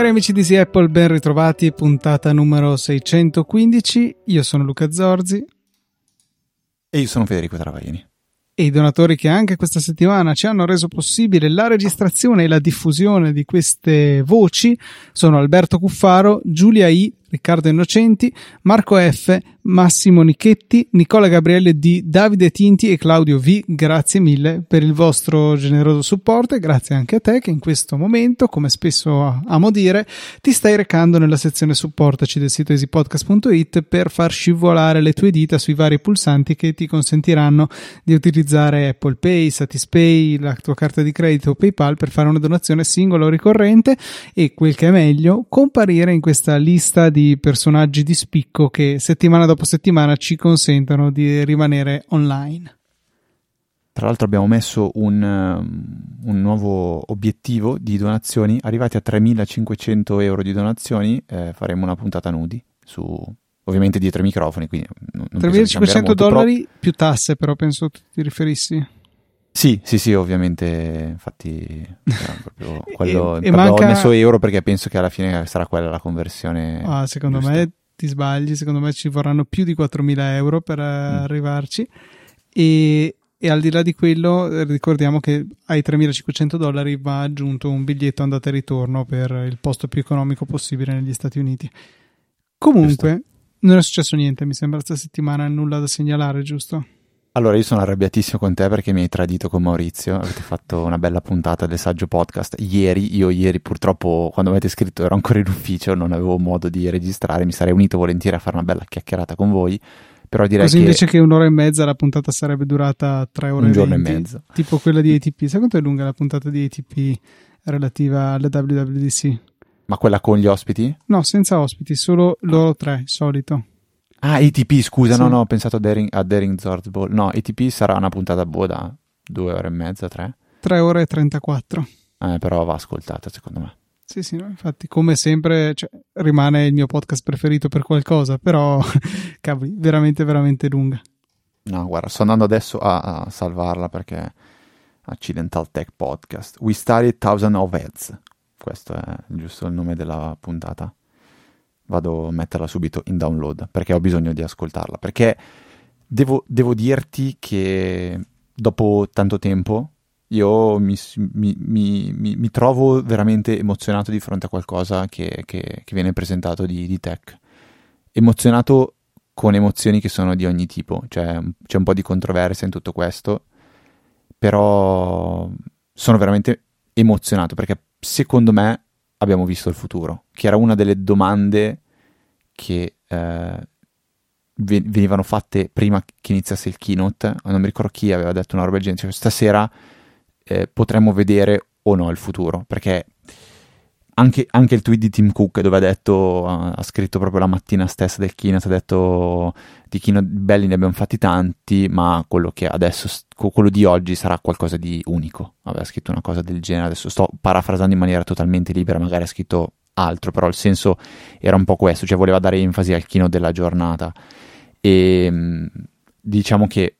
Cari amici di Easy Apple, ben ritrovati, puntata numero 615. Io sono Luca Zorzi. E io sono Federico Travaglini. E i donatori che anche questa settimana ci hanno reso possibile la registrazione e la diffusione di queste voci sono Alberto Cuffaro, Giulia I, Riccardo Innocenti, Marco F, Massimo Nichetti, Nicola Gabriele D, Davide Tinti e Claudio V. Grazie mille per il vostro generoso supporto e grazie anche a te che in questo momento, come spesso amo dire, ti stai recando nella sezione supportaci del sito easypodcast.it per far scivolare le tue dita sui vari pulsanti che ti consentiranno di utilizzare Apple Pay, Satispay, la tua carta di credito o PayPal per fare una donazione singola o ricorrente e quel che è meglio, comparire in questa lista di di personaggi di spicco che settimana dopo settimana ci consentono di rimanere online. Tra l'altro abbiamo messo un, um, un nuovo obiettivo di donazioni, arrivati a 3.500 euro di donazioni eh, faremo una puntata nudi su ovviamente dietro i microfoni. 3.500 dollari però... più tasse, però penso ti riferissi. Sì, sì, sì, ovviamente, infatti proprio quello, e, e manca... ho messo euro perché penso che alla fine sarà quella la conversione. Ah, secondo giusta. me ti sbagli, secondo me ci vorranno più di 4.000 euro per mm. arrivarci e, e, al di là di quello ricordiamo che ai 3.500 dollari va aggiunto un biglietto andata e ritorno per il posto più economico possibile negli Stati Uniti. Comunque, giusto. non è successo niente, mi sembra questa settimana, nulla da segnalare, giusto? Allora, io sono arrabbiatissimo con te perché mi hai tradito con Maurizio. Avete fatto una bella puntata del saggio podcast. Ieri, io ieri purtroppo, quando avete scritto, ero ancora in ufficio, non avevo modo di registrare. Mi sarei unito volentieri a fare una bella chiacchierata con voi. Però direi Così che... invece che un'ora e mezza la puntata sarebbe durata tre ore Un giorno 20, e mezzo. Tipo quella di ATP. Sai quanto è lunga la puntata di ATP relativa alle WWDC? Ma quella con gli ospiti? No, senza ospiti, solo loro tre, solito. Ah, ATP, scusa, sì. no, no, ho pensato a Daring, a Daring Zords Ball. No, ATP sarà una puntata boh da due ore e mezza, tre. Tre ore e trentaquattro. Eh, però va ascoltata, secondo me. Sì, sì, no, infatti, come sempre, cioè, rimane il mio podcast preferito per qualcosa, però, cavoli, veramente, veramente lunga. No, guarda, sto andando adesso a, a salvarla perché Accidental Tech Podcast. We studied Thousand of Heads. Questo è giusto il nome della puntata vado a metterla subito in download perché ho bisogno di ascoltarla. Perché devo, devo dirti che dopo tanto tempo io mi, mi, mi, mi, trovo veramente emozionato di fronte a qualcosa che, che, che viene presentato di, di, tech. Emozionato con emozioni che sono di ogni tipo, cioè c'è un po' di controversia in tutto questo, però sono veramente emozionato perché secondo me abbiamo visto il futuro, che era una delle domande che eh, venivano fatte prima che iniziasse il keynote. Non mi ricordo chi aveva detto una roba del genere. Cioè, stasera eh, potremmo vedere o no il futuro, perché anche, anche, il tweet di Tim Cook dove ha detto, ha scritto proprio la mattina stessa del keynote, ha detto di keynote belli ne abbiamo fatti tanti, ma quello adesso, quello di oggi sarà qualcosa di unico. Aveva scritto una cosa del genere, adesso sto parafrasando in maniera totalmente libera, magari ha scritto altro, però il senso era un po' questo, cioè voleva dare enfasi al keynote della giornata. E mm, diciamo che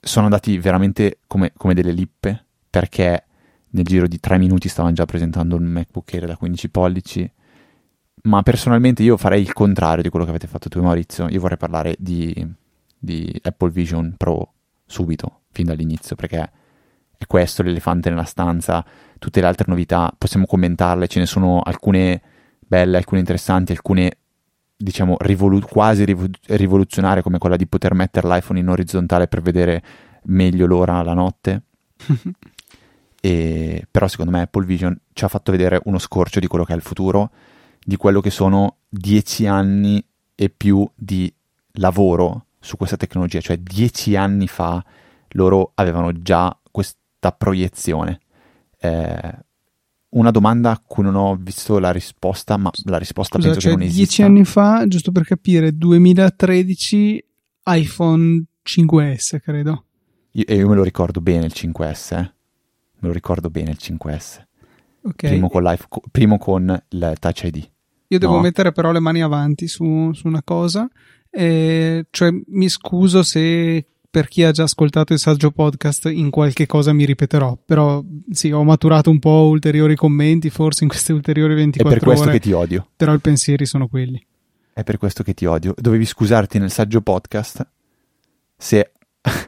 sono andati veramente come, come delle lippe, perché nel giro di tre minuti stavano già presentando un MacBook Air da 15 pollici. Ma personalmente io farei il contrario di quello che avete fatto tu, Maurizio. Io vorrei parlare di, di Apple Vision Pro subito, fin dall'inizio, perché è questo l'elefante nella stanza. Tutte le altre novità possiamo commentarle, ce ne sono alcune belle, alcune interessanti, alcune diciamo rivolu- quasi rivo- rivoluzionarie come quella di poter mettere l'iPhone in orizzontale per vedere meglio l'ora la notte. e, però secondo me Apple Vision ci ha fatto vedere uno scorcio di quello che è il futuro, di quello che sono dieci anni e più di lavoro su questa tecnologia, cioè dieci anni fa loro avevano già questa proiezione. Eh, una domanda a cui non ho visto la risposta, ma la risposta Scusa, penso cioè che non esista. Dieci anni fa, giusto per capire, 2013 iPhone 5S, credo. Io, io me lo ricordo bene il 5S, eh? Me lo ricordo bene il 5S. Okay. Primo, con primo con il Touch ID. Io devo No. mettere però le mani avanti su, su una cosa, eh, cioè mi scuso se per chi ha già ascoltato il saggio podcast in qualche cosa mi ripeterò, però sì, ho maturato un po' ulteriori commenti forse in queste ulteriori È 24 per questo ore, che ti odio. però i pensieri sono quelli. È per questo che ti odio. Dovevi scusarti nel saggio podcast se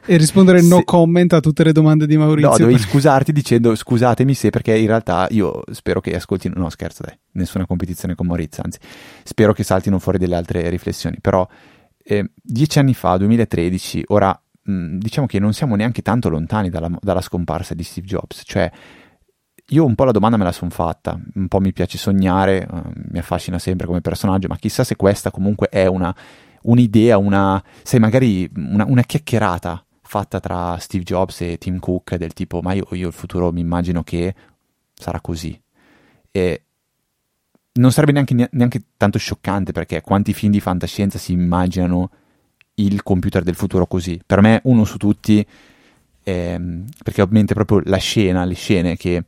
E rispondere no Se- comment a tutte le domande di Maurizio. No, dovevi scusarti dicendo scusatemi se perché in realtà io spero che ascoltino, no scherzo dai, nessuna competizione con Maurizio, anzi spero che saltino fuori delle altre riflessioni, però eh, dieci anni fa, 2013, ora mh, diciamo che non siamo neanche tanto lontani dalla, dalla scomparsa di Steve Jobs, cioè io un po' la domanda me la sono fatta, un po' mi piace sognare, eh, mi affascina sempre come personaggio, ma chissà se questa comunque è una, un'idea, una, sai, magari una, una chiacchierata fatta tra Steve Jobs e Tim Cook del tipo, ma io, io il futuro mi immagino che sarà così. E non sarebbe neanche, neanche tanto scioccante perché quanti film di fantascienza si immaginano il computer del futuro così. Per me uno su tutti, ehm, perché ovviamente proprio la scena, le scene che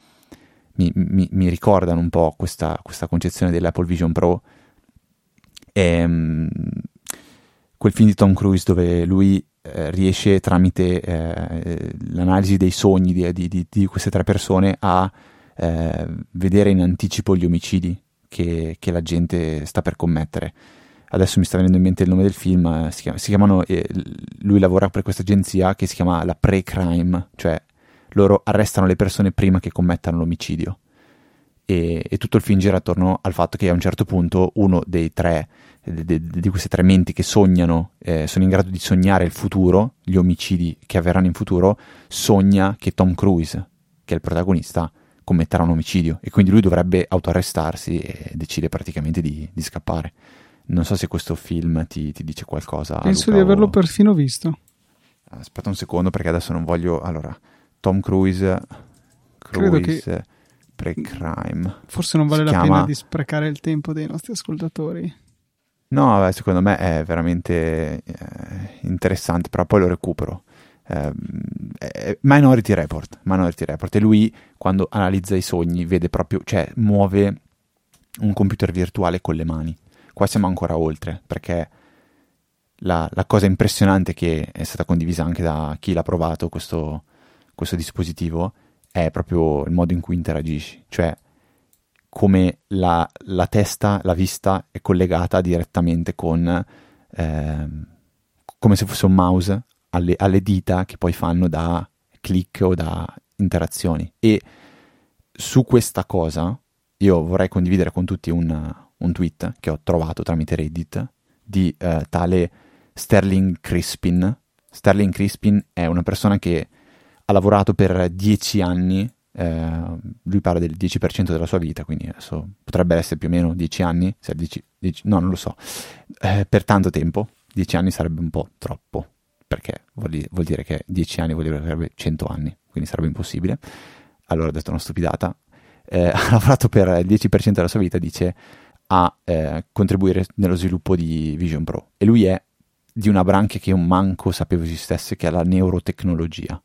mi, mi- mi ricordano un po' questa, questa concezione dell'Apple Vision Pro, mm, quel film di Tom Cruise dove lui eh, riesce tramite eh, l'analisi dei sogni di, di- di- di queste tre persone a eh, vedere in anticipo gli omicidi che, che la gente sta per commettere. Adesso mi sta venendo in mente il nome del film, eh, si, chiama- si chiamano, eh, lui lavora per questa agenzia che si chiama la pre-crime, cioè loro arrestano le persone prima che commettano l'omicidio. E, e tutto il film gira attorno al fatto che a un certo punto uno dei tre, de- de- di queste tre menti che sognano, eh, sono in grado di sognare il futuro, gli omicidi che avverranno in futuro, sogna che Tom Cruise, che è il protagonista, commetterà un omicidio e quindi lui dovrebbe autoarrestarsi e decide praticamente di, di scappare. Non so se questo film ti, ti dice qualcosa. Penso Luca, di averlo o- perfino visto. Aspetta un secondo perché adesso non voglio... Allora, Tom Cruise... Credo Cruise pre-crime. Forse non vale Si la chiama- pena di sprecare il tempo dei nostri ascoltatori. No, vabbè, secondo me è veramente eh, interessante, però poi lo recupero. Eh, Minority Report, Minority Report. E lui, quando analizza i sogni, vede proprio, cioè, muove un computer virtuale con le mani. Qua siamo ancora oltre, perché la, la cosa impressionante che è stata condivisa anche da chi l'ha provato, questo, questo dispositivo, è proprio il modo in cui interagisci. Cioè, come la, la testa, la vista è collegata direttamente con, ehm, come se fosse un mouse, alle, alle dita che poi fanno da click o da interazioni. E su questa cosa io vorrei condividere con tutti un, un tweet che ho trovato tramite Reddit di eh, tale Sterling Crispin. Sterling Crispin è una persona che ha lavorato per 10 anni, eh, lui parla del 10% della sua vita, quindi adesso potrebbe essere più o meno 10 anni, 10 10 no non lo so, eh, per tanto tempo, 10 anni sarebbe un po' troppo, perché vuol, di- vuol dire che 10 anni vuol dire che sarebbe 100 anni, quindi sarebbe impossibile. Allora ho detto una stupidata. Eh, ha lavorato per il 10% della sua vita, dice, a eh, contribuire nello sviluppo di Vision Pro. E lui è di una branca che io manco sapevo esistesse, che è la neurotecnologia.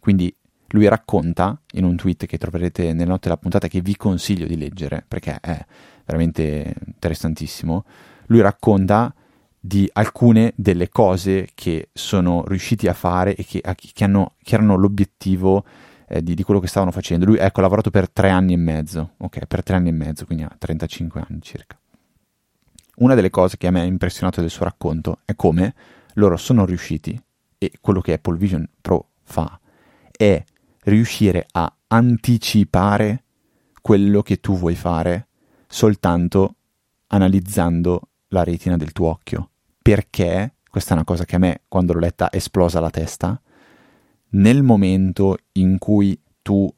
Quindi lui racconta in un tweet che troverete nelle note della puntata che vi consiglio di leggere perché è veramente interessantissimo. Lui racconta di alcune delle cose che sono riusciti a fare e che, che hanno, che erano l'obiettivo eh, di, di quello che stavano facendo. Lui ecco, ha lavorato per tre anni e mezzo, ok, per tre anni e mezzo, quindi ha 35 anni circa. Una delle cose che a me ha impressionato del suo racconto è come loro sono riusciti, e quello che Apple Vision Pro fa, è riuscire a anticipare quello che tu vuoi fare soltanto analizzando la retina del tuo occhio. Perché, questa è una cosa che a me, quando l'ho letta, esplosa la testa, nel momento in cui tu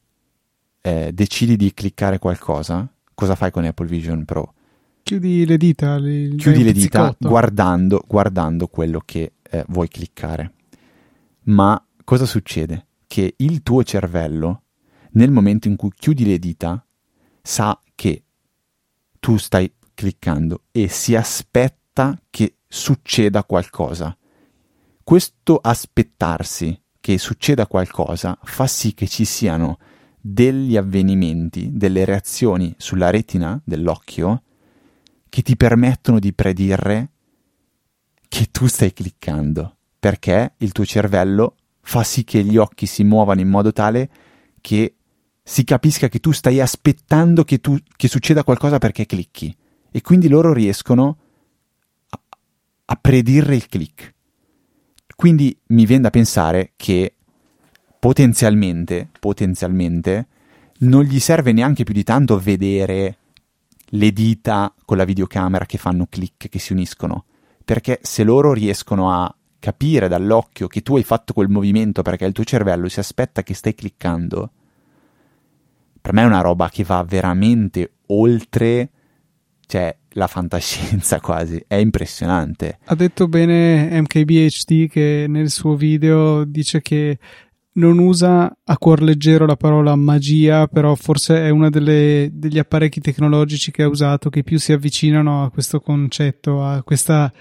eh, decidi di cliccare qualcosa, cosa fai con Apple Vision Pro? Chiudi le dita. li- chiudi le dita guardando, guardando quello che eh, vuoi cliccare. Ma cosa succede? Che il tuo cervello, nel momento in cui chiudi le dita, sa che tu stai cliccando e si aspetta che succeda qualcosa. Questo aspettarsi che succeda qualcosa fa sì che ci siano degli avvenimenti, delle reazioni sulla retina dell'occhio che ti permettono di predire che tu stai cliccando, perché il tuo cervello fa sì che gli occhi si muovano in modo tale che si capisca che tu stai aspettando che, tu, che succeda qualcosa perché clicchi e quindi loro riescono a, a predire il click. Quindi mi viene da pensare che potenzialmente, potenzialmente non gli serve neanche più di tanto vedere le dita con la videocamera che fanno click, che si uniscono, perché se loro riescono a capire dall'occhio che tu hai fatto quel movimento perché il tuo cervello si aspetta che stai cliccando, per me è una roba che va veramente oltre cioè la fantascienza quasi, è impressionante. Ha detto bene MKBHD che nel suo video dice che non usa a cuor leggero la parola magia, però forse è uno degli apparecchi tecnologici che ha usato che più si avvicinano a questo concetto, a questa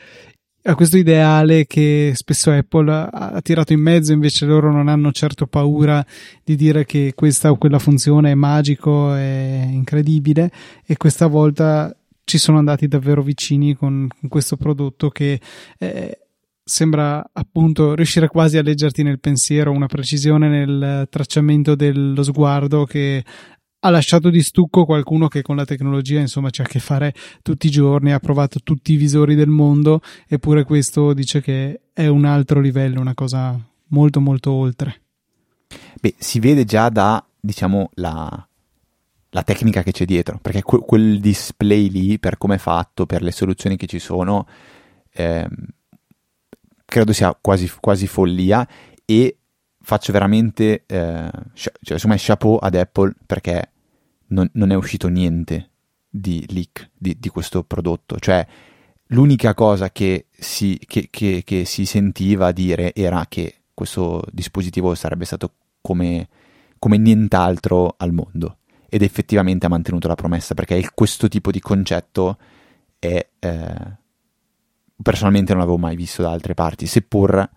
a questo ideale che spesso Apple ha tirato in mezzo, invece loro non hanno certo paura di dire che questa o quella funzione è magico, è incredibile e questa volta ci sono andati davvero vicini con, con questo prodotto che eh, sembra appunto riuscire quasi a leggerti nel pensiero, una precisione nel tracciamento dello sguardo che ha lasciato di stucco qualcuno che con la tecnologia insomma c'ha a che fare tutti i giorni, ha provato tutti i visori del mondo, eppure questo dice che è un altro livello, una cosa molto molto oltre. Beh, si vede già da, diciamo, la, la tecnica che c'è dietro, perché que- quel display lì, per come è fatto, per le soluzioni che ci sono, ehm, credo sia quasi, quasi follia e faccio veramente, eh, cioè, insomma, chapeau ad Apple perché non, non, è uscito niente di leak di, di, questo prodotto. Cioè, l'unica cosa che si, che, che, che si, sentiva dire era che questo dispositivo sarebbe stato come, come nient'altro al mondo. Ed effettivamente ha mantenuto la promessa perché il, questo tipo di concetto è. Eh, personalmente non l'avevo mai visto da altre parti, seppur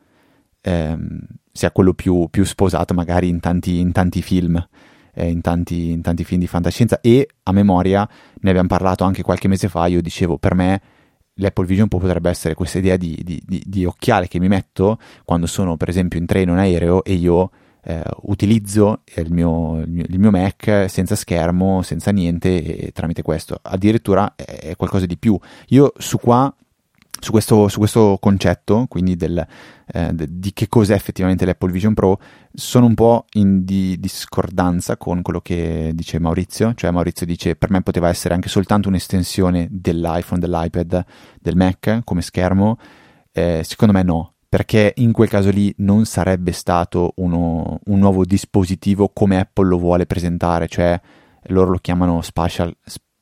ehm, sia quello più, più, sposato magari in tanti, in tanti film, eh, in, tanti, in, tanti, film di fantascienza e a memoria ne abbiamo parlato anche qualche mese fa, io dicevo per me l'Apple Vision Pro potrebbe essere questa idea di, di, di, di occhiale che mi metto quando sono per esempio in treno, in aereo e io eh, utilizzo il mio, il, mio, Mac senza schermo, senza niente e, tramite questo. Addirittura è qualcosa di più. Io su qua su questo, su questo, concetto, quindi del, eh, di che cos'è effettivamente l'Apple Vision Pro, sono un po' in di discordanza con quello che dice Maurizio, cioè Maurizio dice per me poteva essere anche soltanto un'estensione dell'iPhone, dell'iPad, del Mac come schermo, eh, secondo me no, perché in quel caso lì non sarebbe stato uno, un nuovo dispositivo come Apple lo vuole presentare, cioè loro lo chiamano spatial,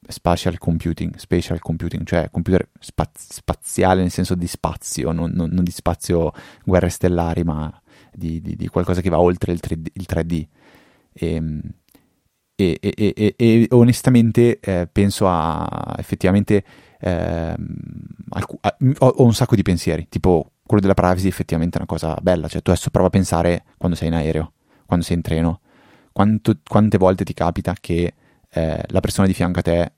spatial computing, spatial computing, cioè computer spaz- spaziale nel senso di spazio, non, non, non, di spazio guerre stellari, ma di, di, di qualcosa che va oltre il 3D. Il 3D. Ehm, e, e, e, e, onestamente eh, penso a effettivamente eh, alc- a, ho, ho, un sacco di pensieri, tipo quello della privacy effettivamente è una cosa bella, cioè tu adesso prova a pensare quando sei in aereo, quando sei in treno, quanto, quante volte ti capita che eh, la persona di fianco a te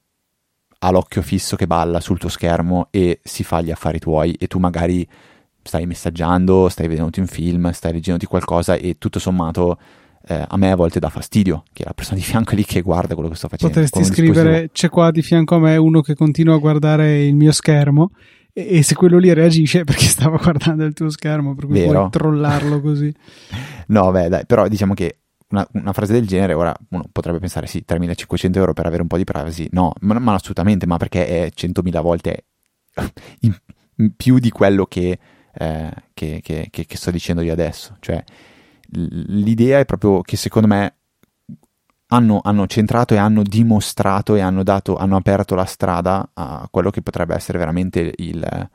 ha l'occhio fisso che balla sul tuo schermo e si fa gli affari tuoi e tu magari stai messaggiando, stai vedendo un film, stai leggendo qualcosa e tutto sommato eh, a me a volte dà fastidio che la persona di fianco lì che guarda quello che sto facendo. Potresti scrivere c'è qua di fianco a me uno che continua a guardare il mio schermo e, e se quello lì reagisce perché stava guardando il tuo schermo per cui Vero. puoi trollarlo così. no, beh, dai, però diciamo che una, una, frase del genere, ora uno potrebbe pensare sì, 3.500 euro per avere un po' di privacy, no, ma, ma assolutamente, ma perché è 100.000 volte in, in più di quello che, eh, che, che, che, sto dicendo io adesso. Cioè, l'idea è proprio che secondo me hanno, hanno, centrato e hanno dimostrato e hanno, dato, hanno aperto la strada a quello che potrebbe essere veramente il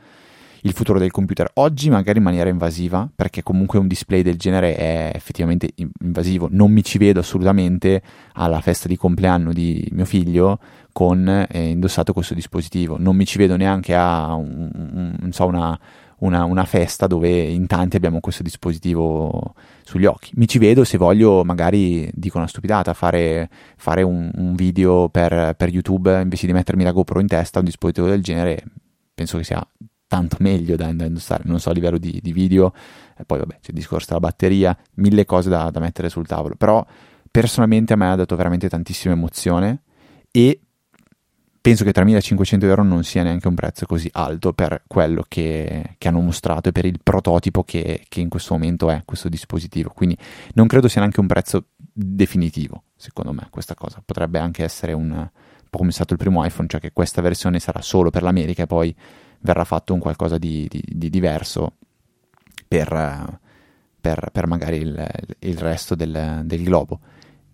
il futuro del computer. Oggi magari in maniera invasiva perché comunque un display del genere è effettivamente invasivo. Non mi ci vedo assolutamente alla festa di compleanno di mio figlio con eh, indossato questo dispositivo. Non mi ci vedo neanche a un, un, so, una, una, una, festa dove in tanti abbiamo questo dispositivo sugli occhi. Mi ci vedo se voglio, magari dico una stupidata, fare, fare un, un, video per, per, YouTube invece di mettermi la GoPro in testa, un dispositivo del genere, penso che sia tanto meglio da, da indossare, non so a livello di, di video, e poi vabbè c'è il discorso della batteria, mille cose da, da mettere sul tavolo, però personalmente a me ha dato veramente tantissima emozione e penso che 3.500 euro non sia neanche un prezzo così alto per quello che, che hanno mostrato e per il prototipo che, che, in questo momento è questo dispositivo. Quindi non credo sia neanche un prezzo definitivo, secondo me, questa cosa. Potrebbe anche essere un, po' come è stato il primo iPhone, cioè che questa versione sarà solo per l'America e poi verrà fatto un qualcosa di, di, di diverso per, per, per, magari il, il resto del, del globo.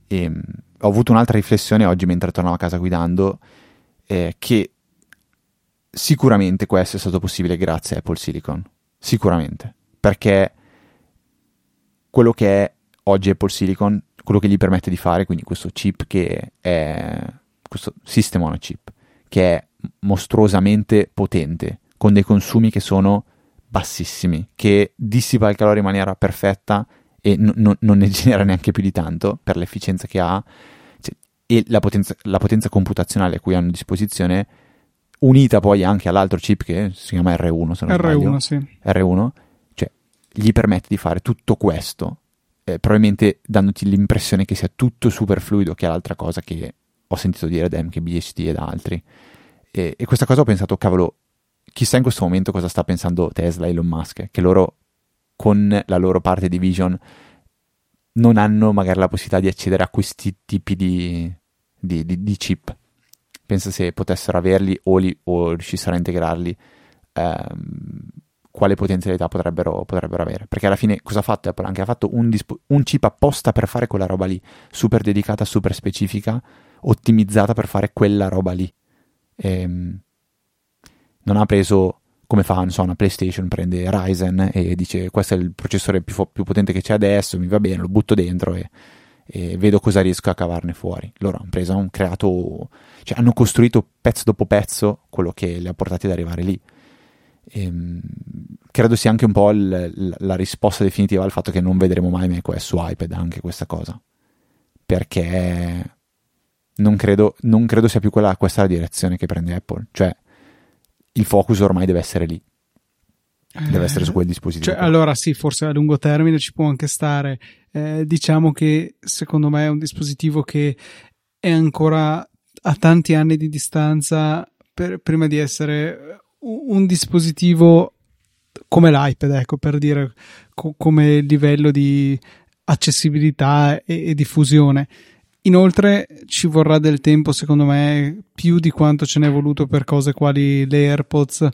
E, ho avuto un'altra riflessione oggi mentre tornavo a casa guidando eh, che sicuramente questo è stato possibile grazie a Apple Silicon. Sicuramente. Perché quello che è oggi Apple Silicon, quello che gli permette di fare, quindi questo chip che è questo sistema on chip, che è mostruosamente potente, con dei consumi che sono bassissimi, che dissipa il calore in maniera perfetta e n- n- non ne genera neanche più di tanto per l'efficienza che ha e la potenza, la potenza computazionale a cui hanno a disposizione, unita poi anche all'altro chip che si chiama R1, se non R1, sbaglio, sì. R1, cioè gli permette di fare tutto questo, eh, probabilmente dandoti l'impressione che sia tutto super fluido, che è l'altra cosa che ho sentito dire da MKBHD e da altri. E, e questa cosa ho pensato, cavolo, chissà in questo momento cosa sta pensando Tesla e Elon Musk, che loro con la loro parte di Vision non hanno magari la possibilità di accedere a questi tipi di, di, di, di chip. Pensa se potessero averli o, li, o riuscissero a integrarli, ehm, quale potenzialità potrebbero, potrebbero, avere. Perché alla fine cosa ha fatto Apple? Anche ha fatto un, dispo- un chip apposta per fare quella roba lì, super dedicata, super specifica, ottimizzata per fare quella roba lì. Ehm, non ha preso come fa, so, una PlayStation, prende Ryzen e dice questo è il processore più, più potente che c'è adesso, mi va bene, lo butto dentro e, e vedo cosa riesco a cavarne fuori. Loro hanno preso, hanno creato, cioè hanno costruito pezzo dopo pezzo quello che li ha portati ad arrivare lì. Ehm, credo sia anche un po' il, la risposta definitiva al fatto che non vedremo mai macOS su iPad, anche questa cosa. Perché non credo, non credo sia più quella, questa la direzione che prende Apple. Cioè, il focus ormai deve essere lì. Deve essere su quel dispositivo. Cioè, allora sì, forse a lungo termine ci può anche stare. Eh, diciamo che secondo me è un dispositivo che è ancora a tanti anni di distanza per, prima di essere un, un dispositivo come l'iPad, ecco, per dire co- come livello di accessibilità e, e diffusione. Inoltre ci vorrà del tempo, secondo me, più di quanto ce n'è voluto per cose quali le AirPods,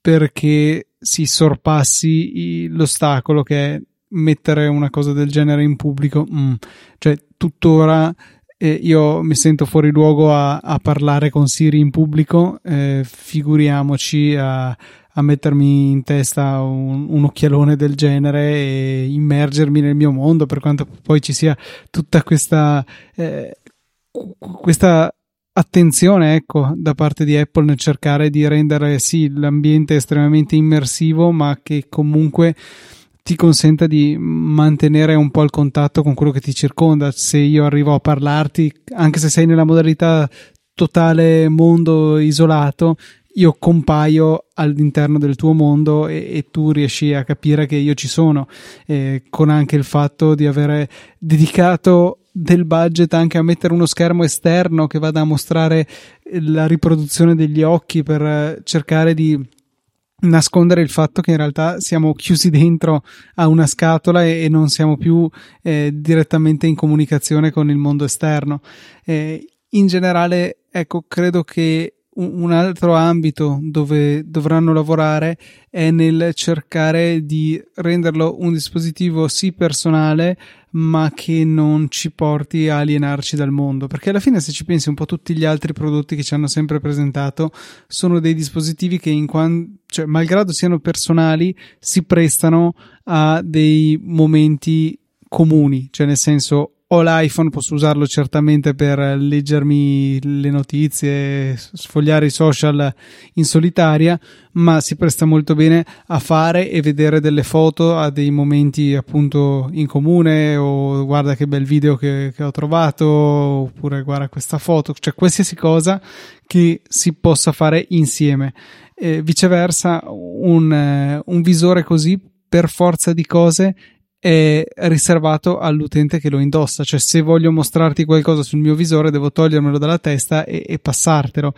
perché si sorpassi l'ostacolo che è mettere una cosa del genere in pubblico. Mm. Cioè, tuttora eh, io mi sento fuori luogo a, a, parlare con Siri in pubblico, eh, figuriamoci a a mettermi in testa un, un, occhialone del genere e immergermi nel mio mondo, per quanto poi ci sia tutta questa, eh, questa attenzione, ecco, da parte di Apple nel cercare di rendere sì l'ambiente estremamente immersivo, ma che comunque ti consenta di mantenere un po' il contatto con quello che ti circonda. Se io arrivo a parlarti, anche se sei nella modalità totale mondo isolato, io compaio all'interno del tuo mondo e, e, tu riesci a capire che io ci sono, eh, con anche il fatto di avere dedicato del budget anche a mettere uno schermo esterno che vada a mostrare la riproduzione degli occhi per cercare di nascondere il fatto che in realtà siamo chiusi dentro a una scatola e, e non siamo più eh, direttamente in comunicazione con il mondo esterno. Eh, in generale, ecco, credo che un altro ambito dove dovranno lavorare è nel cercare di renderlo un dispositivo sì personale ma che non ci porti a alienarci dal mondo. Perché alla fine se ci pensi un po' tutti gli altri prodotti che ci hanno sempre presentato sono dei dispositivi che in quando, cioè, malgrado siano personali si prestano a dei momenti comuni. Cioè nel senso ho l'iPhone, posso usarlo certamente per leggermi le notizie, sfogliare i social in solitaria, ma si presta molto bene a fare e vedere delle foto a dei momenti appunto in comune o guarda che bel video che, che ho trovato oppure guarda questa foto, cioè qualsiasi cosa che si possa fare insieme. E viceversa, un, un visore così per forza di cose è riservato all'utente che lo indossa, cioè se voglio mostrarti qualcosa sul mio visore devo togliermelo dalla testa e, e passartelo.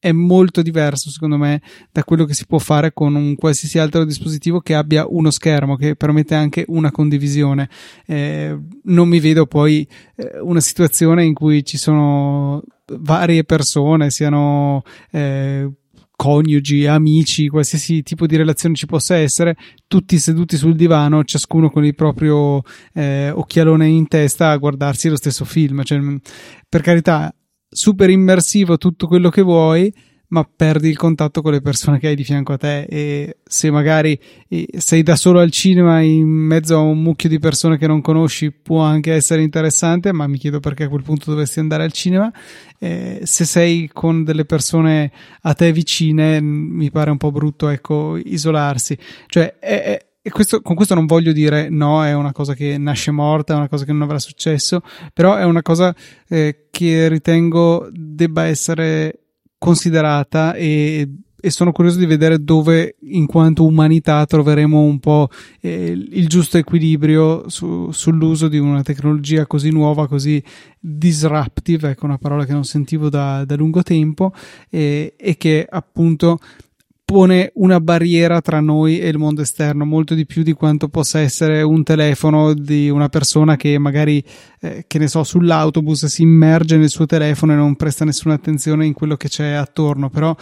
È molto diverso, secondo me, da quello che si può fare con un qualsiasi altro dispositivo che abbia uno schermo che permette anche una condivisione. Eh, non mi vedo poi eh, una situazione in cui ci sono varie persone, siano eh, coniugi, amici, qualsiasi tipo di relazione ci possa essere, tutti seduti sul divano, ciascuno con il proprio eh, occhialone in testa a guardarsi lo stesso film. Cioè, per carità, super immersivo tutto quello che vuoi, ma perdi il contatto con le persone che hai di fianco a te e se magari sei da solo al cinema in mezzo a un mucchio di persone che non conosci può anche essere interessante ma mi chiedo perché a quel punto dovresti andare al cinema. Eh, se sei con delle persone a te vicine mi pare un po' brutto ecco isolarsi. Cioè è, è e questo, con questo non voglio dire no, è una cosa che nasce morta, è una cosa che non avrà successo, però è una cosa eh, che ritengo debba essere considerata e, e, sono curioso di vedere dove in quanto umanità troveremo un po' eh, il giusto equilibrio su, sull'uso di una tecnologia così nuova, così disruptive, ecco una parola che non sentivo da, da lungo tempo e, e che appunto pone una barriera tra noi e il mondo esterno, molto di più di quanto possa essere un telefono di una persona che magari, eh, che ne so, sull'autobus si immerge nel suo telefono e non presta nessuna attenzione in quello che c'è attorno, però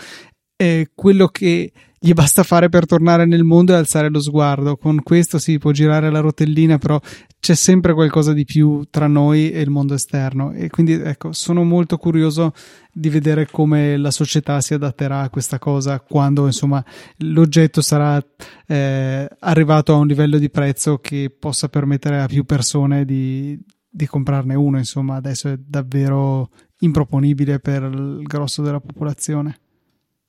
è quello che gli basta fare per tornare nel mondo e alzare lo sguardo. Con questo si può girare la rotellina, però c'è sempre qualcosa di più tra noi e il mondo esterno. E quindi ecco, sono molto curioso di vedere come la società si adatterà a questa cosa quando insomma l'oggetto sarà eh, arrivato a un livello di prezzo che possa permettere a più persone di, di comprarne uno. Insomma, adesso è davvero improponibile per il grosso della popolazione.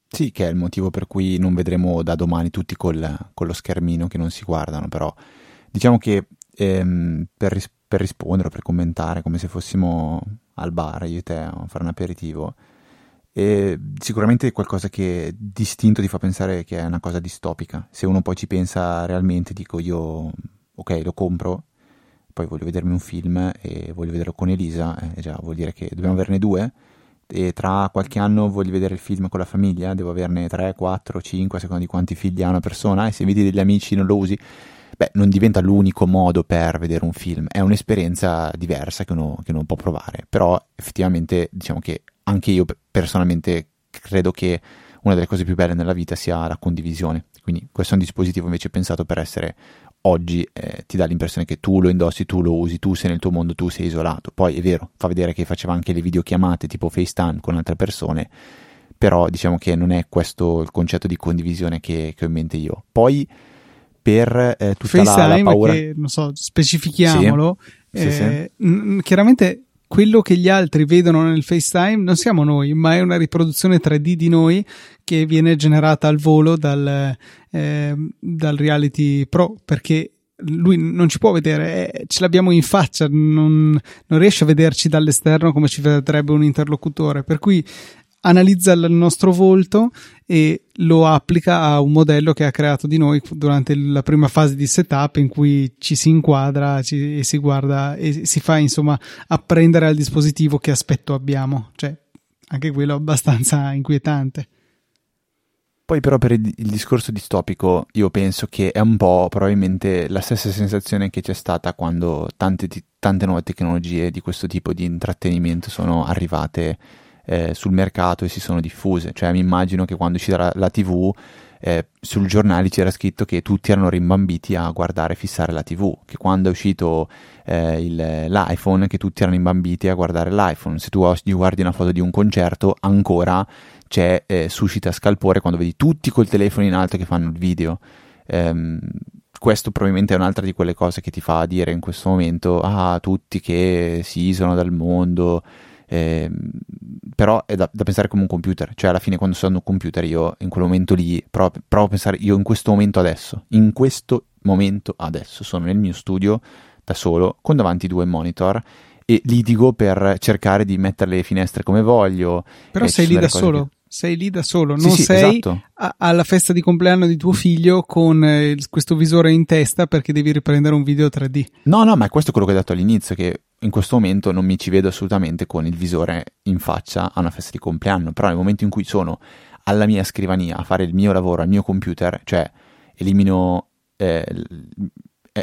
Sì, che è il motivo per cui non vedremo da domani tutti col, con lo schermino che non si guardano, però diciamo che ehm, per, ris- per, rispondere per commentare, come se fossimo al bar, io e te, a fare un aperitivo, e sicuramente è qualcosa che distinto ti fa pensare che è una cosa distopica. Se uno poi ci pensa realmente, dico io, ok, lo compro, poi voglio vedermi un film e voglio vederlo con Elisa, eh, già vuol dire che dobbiamo averne due e tra qualche anno voglio vedere il film con la famiglia, devo averne 3, 4, 5 a seconda di quanti figli ha una persona e se inviti degli amici non lo usi, beh, non diventa l'unico modo per vedere un film, è un'esperienza diversa che uno, che uno può provare, però effettivamente diciamo che anche io personalmente credo che una delle cose più belle nella vita sia la condivisione, quindi questo è un dispositivo invece pensato per essere oggi eh, ti dà l'impressione che tu lo indossi, tu lo usi, tu sei nel tuo mondo, tu sei isolato. Poi è vero, fa vedere che faceva anche le videochiamate tipo FaceTime con altre persone, però diciamo che non è questo il concetto di condivisione che, che ho in mente io. Poi per eh, tutta FaceTime la, la paura... che, non so, specifichiamolo, sì, eh, sì, sì. N- chiaramente quello che gli altri vedono nel FaceTime non siamo noi, ma è una riproduzione 3D di noi che viene generata al volo dal, eh, dal Reality Pro perché lui non ci può vedere, eh, ce l'abbiamo in faccia, non, non riesce a vederci dall'esterno come ci vedrebbe un interlocutore. Per cui analizza il nostro volto e lo applica a un modello che ha creato di noi durante la prima fase di setup in cui ci si inquadra ci, e si guarda e si fa insomma apprendere al dispositivo che aspetto abbiamo. Cioè, anche quello abbastanza inquietante. Poi però per il, il, discorso distopico io penso che è un po' probabilmente la stessa sensazione che c'è stata quando tante, tante nuove tecnologie di questo tipo di intrattenimento sono arrivate eh, sul mercato e si sono diffuse. Cioè mi immagino che quando uscirà la, TV eh, sul giornale c'era scritto che tutti erano rimbambiti a guardare e fissare la TV, che quando è uscito eh, il, l'iPhone che tutti erano imbambiti a guardare l'iPhone. Se tu guardi una foto di un concerto ancora c'è eh, suscita scalpore quando vedi tutti col telefono in alto che fanno il video. Ehm, questo probabilmente è un'altra di quelle cose che ti fa dire in questo momento, ah, tutti che si isolano dal mondo, eh, però è da, da, pensare come un computer, cioè alla fine quando sono un computer io in quel momento lì provo, provo a pensare, io in questo momento adesso, in questo momento adesso sono nel mio studio da solo con davanti due monitor e litigo per cercare di mettere le finestre come voglio. Però sei lì da solo. Che... Sei lì da solo, non sì, sì, sei esatto. a- alla festa di compleanno di tuo figlio con eh, questo visore in testa perché devi riprendere un video 3D. No, no, ma è questo quello che ho detto all'inizio, che in questo momento non mi ci vedo assolutamente con il visore in faccia a una festa di compleanno, però nel momento in cui sono alla mia scrivania a fare il mio lavoro al mio computer, cioè elimino eh,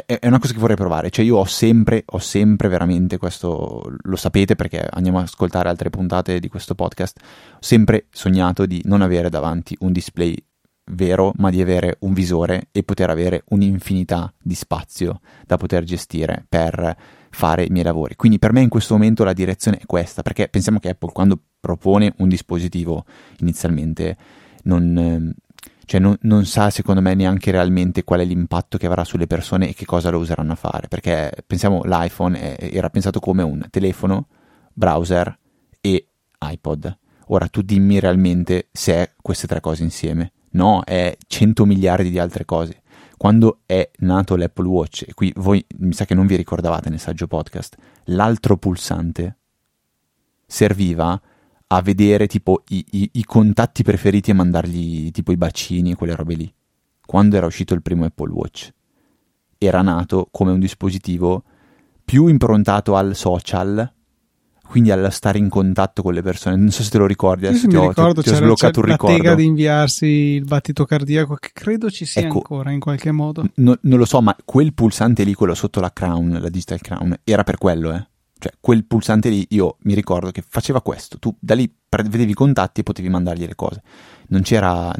è, una cosa che vorrei provare. Cioè, io ho sempre, ho sempre veramente questo. Lo sapete perché andiamo ad ascoltare altre puntate di questo podcast. Ho sempre sognato di non avere davanti un display vero, ma di avere un visore e poter avere un'infinità di spazio da poter gestire per fare i miei lavori. Quindi per me in questo momento la direzione è questa, perché pensiamo che Apple quando propone un dispositivo inizialmente non, cioè non, non, sa secondo me neanche realmente qual è l'impatto che avrà sulle persone e che cosa lo useranno a fare, perché pensiamo l'iPhone è, era pensato come un telefono, browser e iPod. Ora tu dimmi realmente se è queste tre cose insieme. No, è 100 miliardi di altre cose. Quando è nato l'Apple Watch, e qui voi mi sa che non vi ricordavate nel saggio podcast, l'altro pulsante serviva a vedere tipo i, i, i, contatti preferiti e mandargli tipo i bacini e quelle robe lì. Quando era uscito il primo Apple Watch. Era nato come un dispositivo più improntato al social, quindi al stare in contatto con le persone. Non so se te lo ricordi, adesso ti, ho, ricordo, ti, ti ho sbloccato un ricordo. La tega di inviarsi il battito cardiaco, che credo ci sia ecco, ancora in qualche modo. N- non lo so, ma quel pulsante lì, quello sotto la crown, la digital crown, era per quello, eh. Cioè, quel pulsante lì, io mi ricordo che faceva questo. Tu da lì vedevi i contatti e potevi mandargli le cose. Non c'era.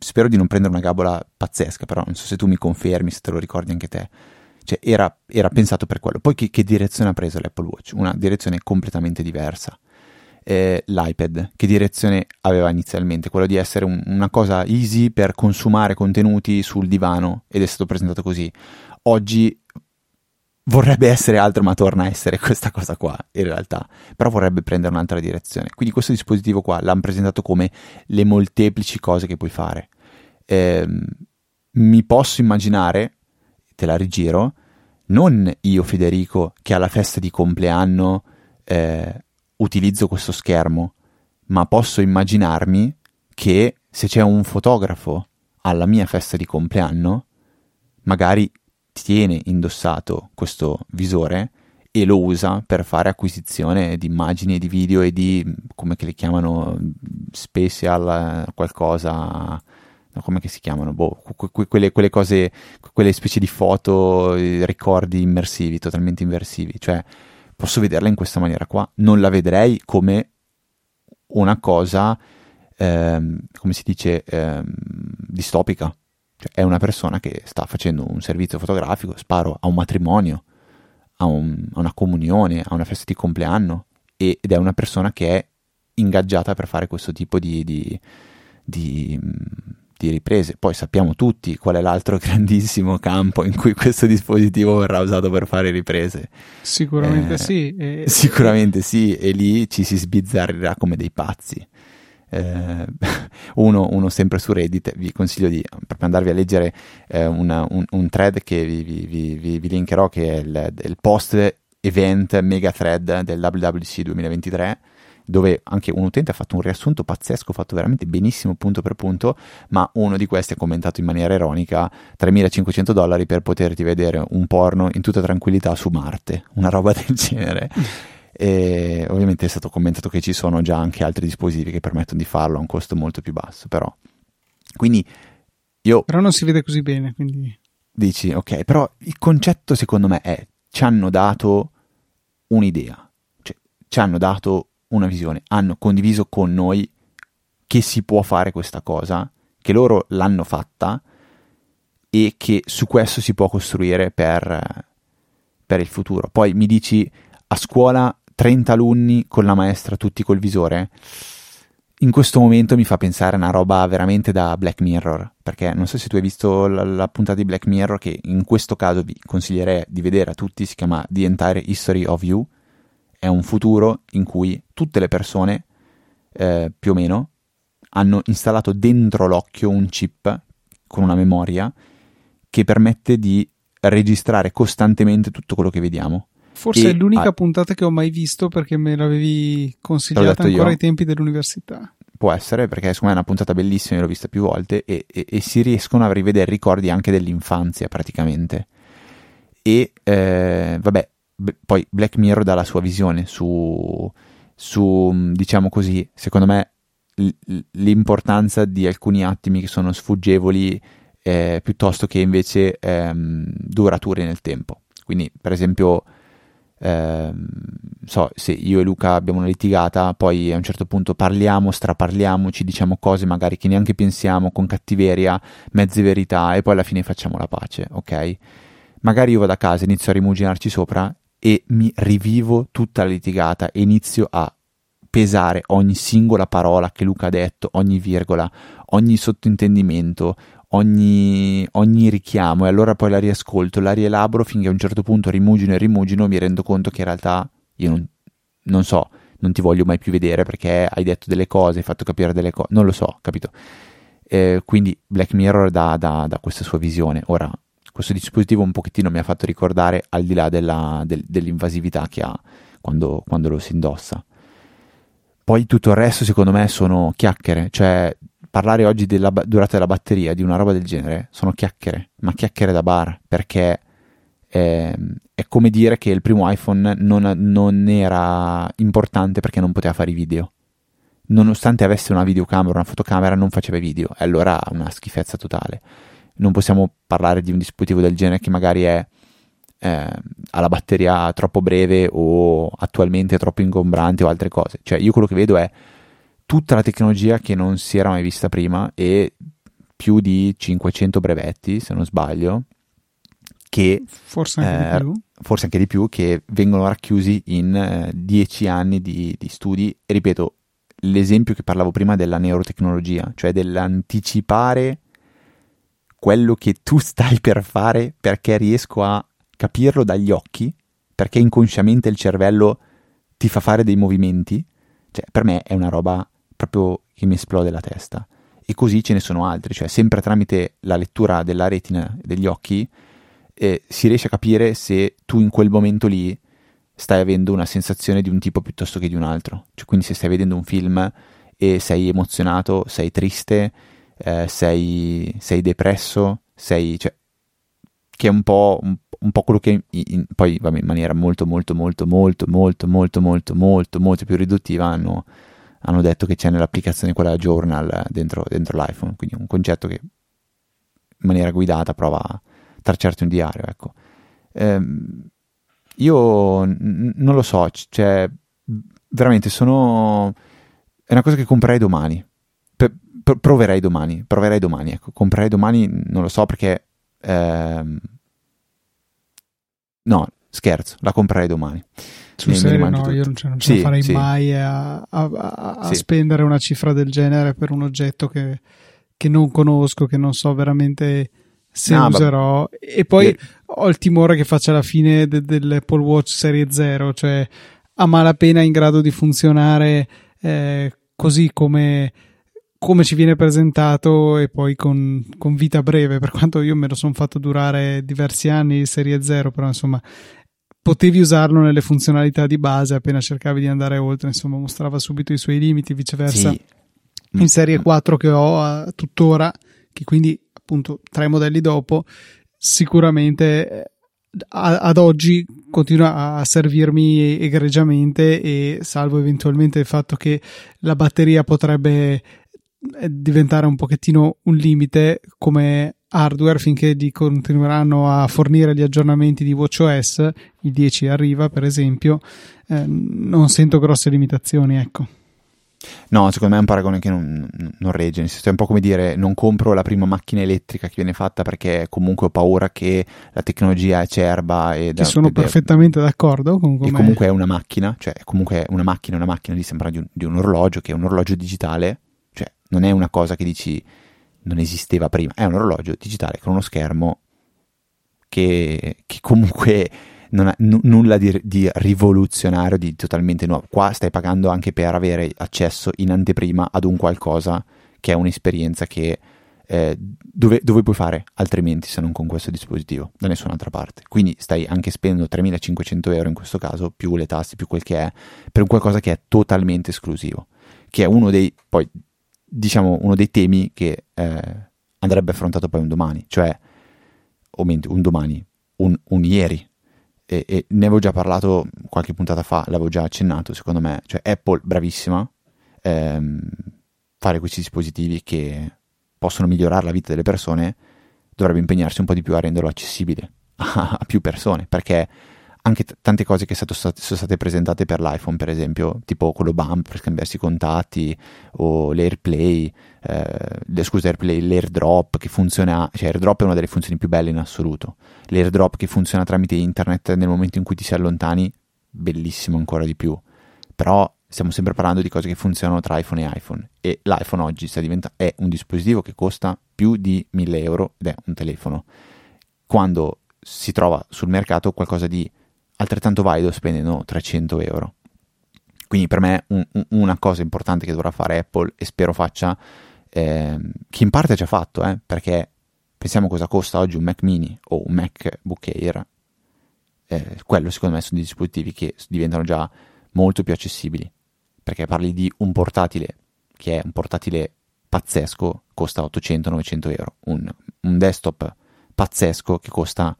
Spero di non prendere una gabola pazzesca, però non so se tu mi confermi, se te lo ricordi anche te. Cioè, era, era pensato per quello. Poi che, che, direzione ha preso l'Apple Watch? Una direzione completamente diversa. Eh, L'iPad, che direzione aveva inizialmente? Quello di essere un, una cosa easy per consumare contenuti sul divano ed è stato presentato così. Oggi vorrebbe essere altro, ma torna a essere questa cosa qua, in realtà. Però vorrebbe prendere un'altra direzione. Quindi questo dispositivo qua l'hanno presentato come le molteplici cose che puoi fare. Eh, mi posso immaginare, te la rigiro, non io Federico che alla festa di compleanno eh, utilizzo questo schermo, ma posso immaginarmi che se c'è un fotografo alla mia festa di compleanno, magari tiene indossato questo visore e lo usa per fare acquisizione di immagini di video e di, come che le chiamano, special qualcosa, come si chiamano, boh, quelle, quelle, cose, quelle specie di foto, ricordi immersivi, totalmente immersivi, cioè posso vederla in questa maniera qua, non la vedrei come una cosa, ehm, come si dice, ehm, distopica cioè, è una persona che sta facendo un servizio fotografico, sparo a un matrimonio, a, un, a una comunione, a una festa di compleanno, ed è una persona che è ingaggiata per fare questo tipo di, di, di, di, riprese. Poi sappiamo tutti qual è l'altro grandissimo campo in cui questo dispositivo verrà usato per fare riprese. Sicuramente eh, sì. E... Sicuramente sì, e lì ci si sbizzarrirà come dei pazzi eh, uno, uno, sempre su Reddit, vi consiglio di andarvi a leggere eh, una, un, un, thread che vi, vi, vi, vi, linkerò, che è il, il post event mega thread del WWC 2023 dove anche un utente ha fatto un riassunto pazzesco, fatto veramente benissimo punto per punto, ma uno di questi ha commentato in maniera ironica 3.500 dollari per poterti vedere un porno in tutta tranquillità su Marte, una roba del genere. E ovviamente è stato commentato che ci sono già anche altri dispositivi che permettono di farlo a un costo molto più basso, però. Quindi io... Però non si vede così bene, quindi... Dici, ok, però il concetto secondo me è, ci hanno dato un'idea, cioè ci hanno dato una visione, hanno condiviso con noi che si può fare questa cosa, che loro l'hanno fatta e che su questo si può costruire per, per il futuro. Poi mi dici, a scuola 30 alunni con la maestra tutti col visore? in questo momento mi fa pensare a una roba veramente da Black Mirror, perché non so se tu hai visto la, la, puntata di Black Mirror che in questo caso vi consiglierei di vedere a tutti, si chiama The Entire History of You, è un futuro in cui tutte le persone, eh, più o meno, hanno installato dentro l'occhio un chip con una memoria che permette di registrare costantemente tutto quello che vediamo. Forse è l'unica a... puntata che ho mai visto perché me l'avevi consigliata ancora io. ai tempi dell'università. Può essere perché secondo me è una puntata bellissima, l'ho vista più volte e, e, e, si riescono a rivedere ricordi anche dell'infanzia praticamente. E eh, vabbè, b- poi Black Mirror dà la sua visione su, su diciamo così, secondo me l- l'importanza di alcuni attimi che sono sfuggevoli eh, piuttosto che invece ehm, duraturi nel tempo. Quindi, per esempio, eh, so, se io e Luca abbiamo una litigata, poi a un certo punto parliamo, straparliamo, ci diciamo cose magari che neanche pensiamo, con cattiveria, mezze verità, e poi alla fine facciamo la pace, ok? Magari io vado a casa, inizio a rimuginarci sopra e mi rivivo tutta la litigata e inizio a pesare ogni singola parola che Luca ha detto, ogni virgola, ogni sottintendimento, ogni, ogni, richiamo e allora poi la riascolto, la rielaboro finché a un certo punto rimugino e rimugino mi rendo conto che in realtà io non, non so, non ti voglio mai più vedere perché hai detto delle cose, hai fatto capire delle cose, non lo so, capito? Eh, quindi Black Mirror dà, dà, dà, questa sua visione. Ora, questo dispositivo un pochettino mi ha fatto ricordare al di là della, del, dell'invasività che ha quando, quando lo si indossa. Poi tutto il resto secondo me sono chiacchiere, cioè parlare oggi della durata della batteria, di una roba del genere, sono chiacchiere, ma chiacchiere da bar, perché è, è come dire che il primo iPhone non, non, era importante perché non poteva fare i video. Nonostante avesse una videocamera, una fotocamera, non faceva video, e allora una schifezza totale. Non possiamo parlare di un dispositivo del genere che magari è eh, ha la batteria troppo breve o attualmente troppo ingombrante o altre cose. Cioè, io quello che vedo è tutta la tecnologia che non si era mai vista prima e più di 500 brevetti, se non sbaglio, che forse anche, eh, di, più. Forse anche di più, che vengono racchiusi in 10 eh, anni di, di studi. E ripeto, l'esempio che parlavo prima della neurotecnologia, cioè dell'anticipare quello che tu stai per fare perché riesco a capirlo dagli occhi, perché inconsciamente il cervello ti fa fare dei movimenti, cioè per me è una roba proprio che mi esplode la testa. E così ce ne sono altri, cioè sempre tramite la lettura della retina degli occhi eh, si riesce a capire se tu in quel momento lì stai avendo una sensazione di un tipo piuttosto che di un altro. Cioè, quindi se stai vedendo un film e sei emozionato, sei triste, eh, sei, sei, depresso, sei... Cioè, che è un po', un, un po quello che in, poi vabbè, in maniera molto molto molto molto molto molto molto molto molto più riduttiva hanno hanno detto che c'è nell'applicazione quella journal dentro, dentro l'iPhone, quindi un concetto che in maniera guidata prova a tracciarti un diario, ecco. Ehm, io n- non lo so, cioè, veramente sono... è una cosa che comprerei domani, P- proverei domani, proverei domani, ecco, comprerei domani, non lo so perché... Ehm... no, scherzo, la comprerei domani. Sul serio, no, io non ce, non ce sì, la farei sì. mai a, a, a, a sì. spendere una cifra del genere per un oggetto che, che non conosco, che non so veramente se no, userò. Beh, e poi eh. ho il timore che faccia la fine de, dell'Apple Watch Serie 0, cioè a malapena in grado di funzionare eh, così come come ci viene presentato e poi con, con, vita breve, per quanto io me lo sono fatto durare diversi anni serie 0, però insomma potevi usarlo nelle funzionalità di base appena cercavi di andare oltre, insomma mostrava subito i suoi limiti, viceversa sì. in serie 4 che ho tuttora, che quindi appunto tre modelli dopo, sicuramente eh, ad oggi continua a servirmi egregiamente e salvo eventualmente il fatto che la batteria potrebbe diventare un pochettino un limite come hardware finché di continueranno a fornire gli aggiornamenti di WatchOS, il 10 arriva per esempio, eh, non sento grosse limitazioni, ecco. No, secondo me è un paragone che non, non regge, nel senso è un po' come dire non compro la prima macchina elettrica che viene fatta perché comunque ho paura che la tecnologia è acerba e... Da, sono perfettamente d'accordo con E comunque è una macchina, cioè comunque una macchina, una macchina, lì sembra di un, di un orologio che è un orologio digitale, non è una cosa che dici non esisteva prima, è un orologio digitale con uno schermo che, che comunque non ha n- nulla di, di, rivoluzionario, di totalmente nuovo. Qua stai pagando anche per avere accesso in anteprima ad un qualcosa che è un'esperienza che eh, dove, dove, puoi fare altrimenti se non con questo dispositivo, da nessun'altra parte. Quindi stai anche spendendo 3.500 euro in questo caso, più le tasse, più quel che è, per un qualcosa che è totalmente esclusivo, che è uno dei, poi, diciamo, uno dei temi che eh, andrebbe affrontato poi un domani, cioè, o meglio, un domani, un, un ieri, e, e, ne avevo già parlato qualche puntata fa, l'avevo già accennato, secondo me, cioè Apple bravissima ehm, fare questi dispositivi che possono migliorare la vita delle persone, dovrebbe impegnarsi un po' di più a renderlo accessibile a, a più persone, perché anche t- tante cose che state, sono state, presentate per l'iPhone, per esempio, tipo quello bump per scambiarsi i contatti, o l'AirPlay, eh, scusa, AirPlay, l'AirDrop che funziona, cioè AirDrop è una delle funzioni più belle in assoluto. L'AirDrop che funziona tramite internet nel momento in cui ti si allontani, bellissimo ancora di più. Però stiamo sempre parlando di cose che funzionano tra iPhone e iPhone e l'iPhone oggi è un dispositivo che costa più di 1000 euro ed è un telefono. Quando si trova sul mercato qualcosa di altrettanto valido spendendo 300 euro. Quindi per me un, un, una cosa importante che dovrà fare Apple e spero faccia, eh, che in parte ha già fatto, eh, perché pensiamo cosa costa oggi un Mac mini o un MacBook Air, eh, quello secondo me sono dispositivi che diventano già molto più accessibili, perché parli di un portatile che è un portatile pazzesco, costa 800-900 euro, un, un desktop pazzesco che costa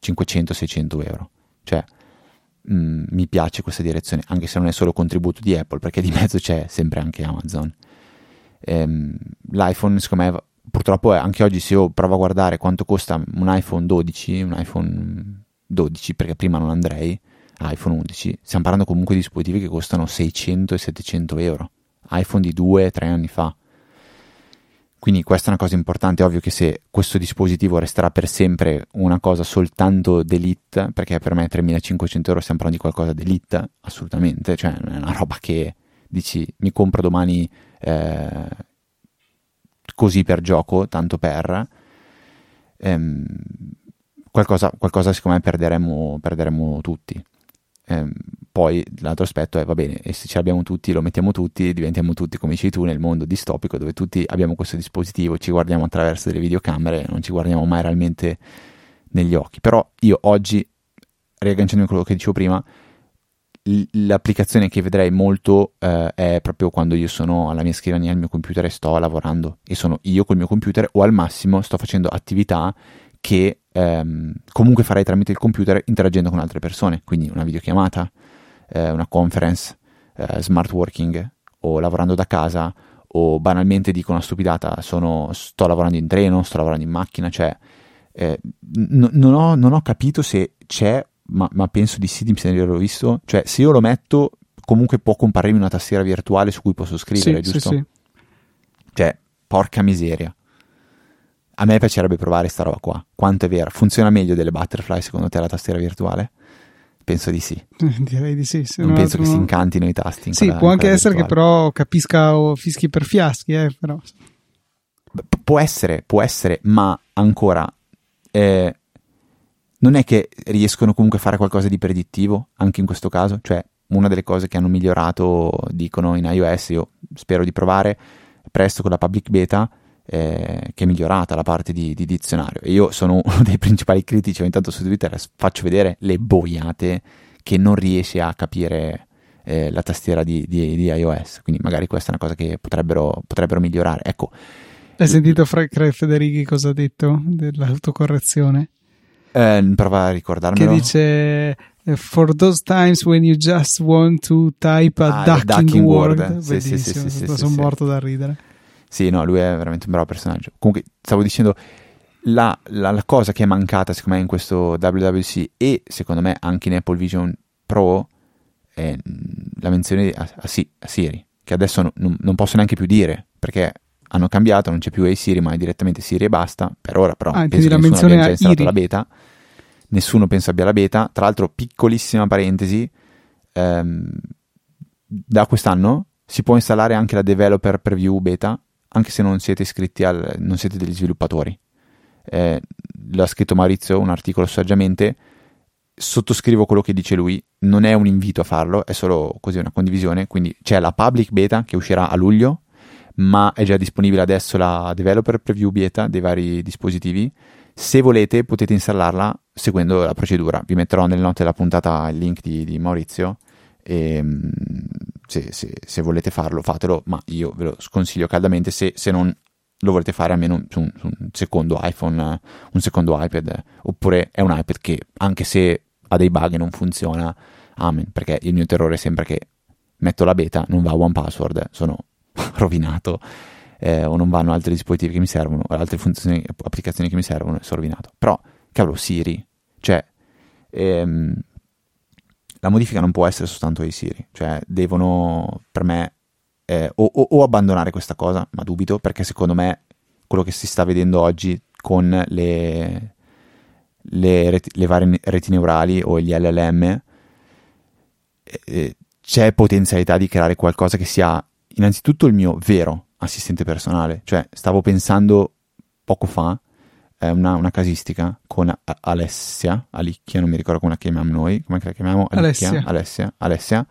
500-600 euro. Cioè, mh, mm, mi piace questa direzione, anche se non è solo contributo di Apple, perché di mezzo c'è sempre anche Amazon. Ehm, L'iPhone, secondo me, purtroppo è, anche oggi se io provo a guardare quanto costa un iPhone 12, un iPhone 12, perché prima non andrei, iPhone 11, stiamo parlando comunque di dispositivi che costano 600 e 700 euro. iPhone di 2-3 anni fa. Quindi questa è una cosa importante, ovvio che se questo dispositivo resterà per sempre una cosa soltanto d'elite, perché per me 3500 euro stiamo parlando di qualcosa d'elite, assolutamente, cioè è una roba che dici mi compro domani eh, così per gioco, tanto per... Ehm, qualcosa, qualcosa secondo me perderemo, perderemo tutti. Ehm, poi l'altro aspetto è, va bene, e se ce l'abbiamo tutti, lo mettiamo tutti, diventiamo tutti, come dici tu, nel mondo distopico dove tutti abbiamo questo dispositivo, ci guardiamo attraverso delle videocamere, non ci guardiamo mai realmente negli occhi. Però io oggi, riagganciandomi a quello che dicevo prima, l'applicazione che vedrei molto eh, è proprio quando io sono alla mia scrivania al mio computer e sto lavorando e sono io col mio computer o al massimo sto facendo attività che ehm, comunque farei tramite il computer interagendo con altre persone, quindi una videochiamata, eh, una conference, eh, smart working o lavorando da casa o banalmente dico una stupidata, sono, sto lavorando in treno, sto lavorando in macchina, cioè eh, n- non, ho, non, ho, capito se c'è, ma, ma penso di sì, di averlo visto, cioè se io lo metto comunque può comparirmi una tastiera virtuale su cui posso scrivere, sì, giusto? Sì, sì. Cioè, porca miseria. A me piacerebbe provare sta roba qua. Quanto è vera? Funziona meglio delle butterfly secondo te la tastiera virtuale? Penso di sì. Direi di sì. non penso che si incantino i tasti. sì, quella, può anche essere virtuale. che però capisca o fischi per fiaschi, eh, però. P- può essere, può essere, ma ancora eh, non è che riescono comunque a fare qualcosa di predittivo anche in questo caso. Cioè, una delle cose che hanno migliorato, dicono in iOS, io spero di provare presto con la public beta eh, che è migliorata la parte di, di, dizionario. E io sono uno dei principali critici, ogni tanto su Twitter faccio vedere le boiate che non riesce a capire eh, la tastiera di, di, di, iOS. Quindi magari questa è una cosa che potrebbero, potrebbero migliorare. Ecco. Hai sentito Fra- Federighi cosa ha detto dell'autocorrezione? Eh, prova a ricordarmelo. Che dice For those times when you just want to type a ah, ducking, ducking word, word. Sì, sì, sì, sì, sono sì, morto da ridere. Sì, no, lui è veramente un bravo personaggio. Comunque, stavo dicendo, la, la, la, cosa che è mancata secondo me in questo WWC e secondo me anche in Apple Vision Pro è mm, la menzione a, a, a Siri, che adesso non, non posso neanche più dire, perché hanno cambiato, non c'è più Hey Siri, ma è direttamente Siri e basta, per ora però Ah, penso che nessuno abbia già installato Iri. la beta, nessuno penso abbia la beta, tra l'altro piccolissima parentesi, ehm, da quest'anno si può installare anche la developer preview beta, anche se non siete iscritti al, non siete degli sviluppatori. Eh, l'ha scritto Maurizio, un articolo saggiamente, sottoscrivo quello che dice lui, non è un invito a farlo, è solo così una condivisione, quindi c'è la public beta che uscirà a luglio, ma è già disponibile adesso la developer preview beta dei vari dispositivi. Se volete potete installarla seguendo la procedura. Vi metterò nelle note della puntata il link di, di Maurizio. E, mm, se, se- se volete farlo, fatelo, ma io ve lo sconsiglio caldamente. Se, se non lo volete fare almeno su un, su un secondo iPhone, un secondo iPad, oppure è un iPad che anche se ha dei bug e non funziona, amen. Perché il mio terrore è sempre che metto la beta, non va one password, sono rovinato. eh, o non vanno altri dispositivi che mi servono, o altre funzioni, applicazioni che mi servono, sono rovinato. Però, cavolo, Siri, cioè, ehm, la modifica non può essere soltanto di Siri, cioè, devono, per me, eh, o, o- o abbandonare questa cosa, ma dubito, perché secondo me quello che si sta vedendo oggi con le, le, reti- le varie reti neurali o gli LLM, eh, c'è potenzialità di creare qualcosa che sia innanzitutto il mio vero assistente personale. Cioè, stavo pensando poco fa, eh, una, una casistica con A- Alessia, Alicchia, non mi ricordo come la chiamiamo noi, come la chiamiamo? Alicchia? Alessia. Alessia, Alessia.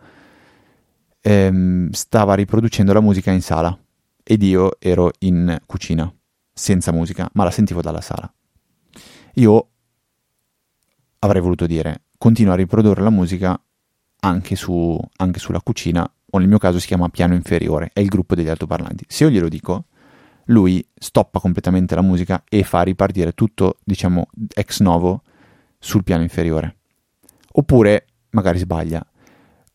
Ehm, stava riproducendo la musica in sala ed io ero in cucina, senza musica, ma la sentivo dalla sala. Io avrei voluto dire, continua a riprodurre la musica anche, su, anche sulla cucina, o nel mio caso si chiama piano inferiore, è il gruppo degli altoparlanti. Se io glielo dico, lui stoppa completamente la musica e fa ripartire tutto, diciamo, ex novo sul piano inferiore. Oppure, magari sbaglia.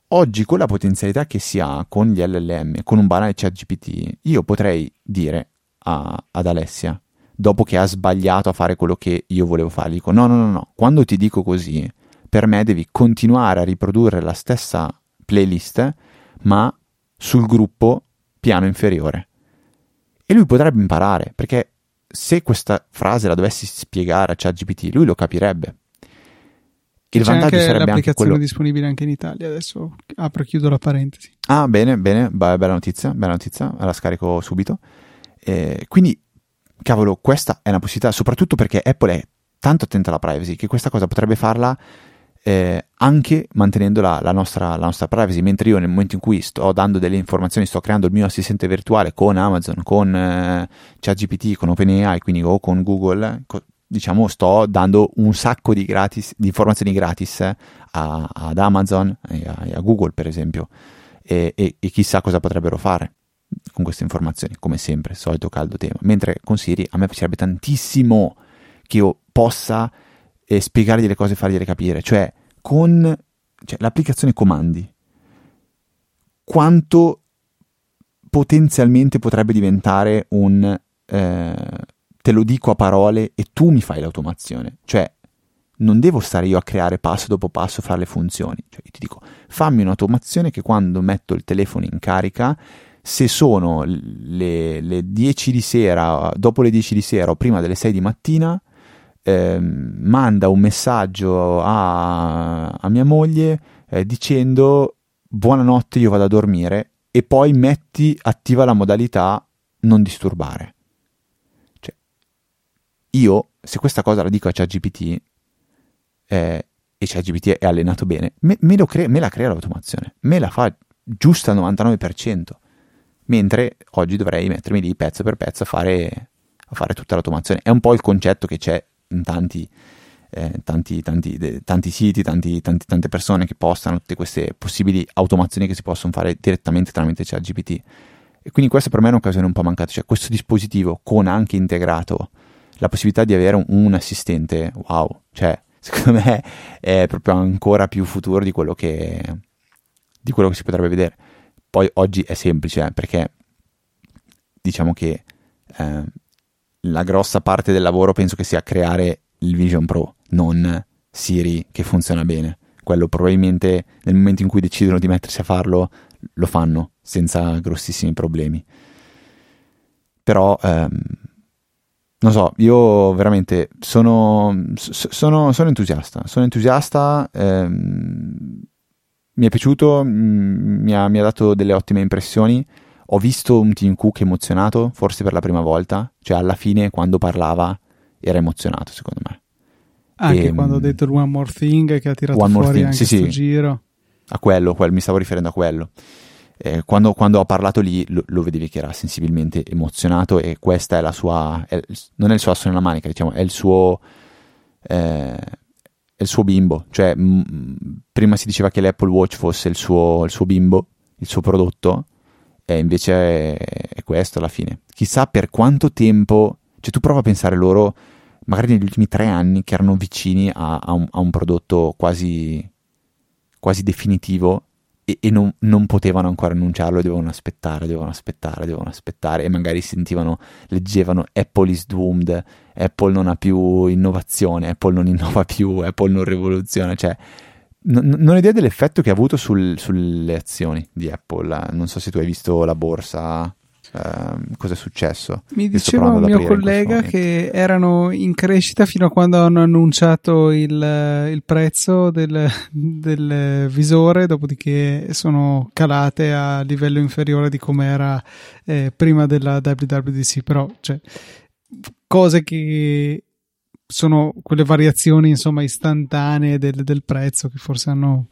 Oggi, con la potenzialità che si ha con gli LLM, con un banale chat GPT, io potrei dire a- ad Alessia, dopo che ha sbagliato a fare quello che io volevo fare, dico no, no, no, no, quando ti dico così, per me devi continuare a riprodurre la stessa playlist, ma sul gruppo piano inferiore. E lui potrebbe imparare, perché se questa frase la dovessi spiegare a ChatGPT, lui lo capirebbe. Il C'è vantaggio anche sarebbe anche l'applicazione quello. disponibile anche in Italia. Adesso apro e chiudo la parentesi. Ah, bene, bene, be- bella notizia, bella notizia, la scarico subito. Eh, quindi, cavolo, questa è una possibilità, soprattutto perché Apple è tanto attenta alla privacy che questa cosa potrebbe farla eh, anche mantenendo la, la nostra, la nostra privacy, mentre io nel momento in cui sto dando delle informazioni, sto creando il mio assistente virtuale con Amazon, con eh, ChatGPT, con OpenAI, quindi o con Google, co- diciamo sto dando un sacco di, gratis, di informazioni gratis eh, a- ad Amazon e a, e a Google, per esempio, e, e- e chissà cosa potrebbero fare con queste informazioni, come sempre, solito caldo tema. Mentre con Siri a me piacerebbe tantissimo che io possa eh, spiegargli le cose e fargliele capire, cioè con cioè, l'applicazione comandi, quanto potenzialmente potrebbe diventare un eh, te lo dico a parole e tu mi fai l'automazione, cioè non devo stare io a creare passo dopo passo fare le funzioni, cioè io ti dico fammi un'automazione che quando metto il telefono in carica se sono le, le 10 di sera, dopo le 10 di sera o prima delle 6 di mattina, ehm, manda un messaggio a, a mia moglie eh, dicendo buonanotte, io vado a dormire e poi metti, attiva la modalità non disturbare. Cioè, io, se questa cosa la dico a ChatGPT eh, e ChatGPT è allenato bene, me, me crea- me la crea l'automazione, me la fa giusta al 99%, mentre oggi dovrei mettermi lì pezzo per pezzo a fare, a fare tutta l'automazione. È un po' il concetto che c'è in tanti, eh, tanti, tanti, de- tanti siti, tante persone che postano tutte queste possibili automazioni che si possono fare direttamente tramite ChatGPT. E quindi questa per me è un'occasione un po' mancata, cioè questo dispositivo con anche integrato la possibilità di avere un, un assistente, wow, cioè secondo me è proprio ancora più futuro di quello che, di quello che si potrebbe vedere. Poi oggi è semplice eh, perché diciamo che eh, la grossa parte del lavoro penso che sia creare il Vision Pro, non Siri che funziona bene. Quello probabilmente nel momento in cui decidono di mettersi a farlo lo fanno senza grossissimi problemi. Però, ehm, non so, io veramente sono, sono, sono entusiasta, sono entusiasta, ehm, mi è piaciuto, mm, mi ha, mi ha dato delle ottime impressioni. Ho visto un Tim Cook emozionato, forse per la prima volta, cioè alla fine quando parlava era emozionato secondo me. Anche e, ehm, quando ha detto il One More Thing che ha tirato fuori thing, anche sì, sì. giro. A quello, quello, mi stavo riferendo a quello. Eh, quando, quando, ho parlato lì lo, lo, vedevi che era sensibilmente emozionato e questa è la sua, è, non è il suo asso nella manica, diciamo, è il suo, eh, è il suo bimbo. Cioè, m- prima si diceva che l'Apple Watch fosse il suo, il suo bimbo, il suo prodotto, e invece è, è questo alla fine. Chissà per quanto tempo, cioè tu prova a pensare loro magari negli ultimi tre anni che erano vicini a, a, un, a un, prodotto quasi, quasi definitivo e, e non, non, potevano ancora annunciarlo, dovevano aspettare, dovevano aspettare, dovevano aspettare e magari sentivano, leggevano Apple is doomed, Apple non ha più innovazione, Apple non innova più, Apple non rivoluziona, cioè n- non ho idea dell'effetto che ha avuto sul, sulle azioni di Apple, non so se tu hai visto la borsa Uh, cosa è successo? Mi diceva un mio collega che erano in crescita fino a quando hanno annunciato il, il prezzo del, del, visore, dopodiché sono calate a livello inferiore di come era eh, prima della WWDC. Però, cioè, cose che sono quelle variazioni insomma istantanee del, del prezzo che forse hanno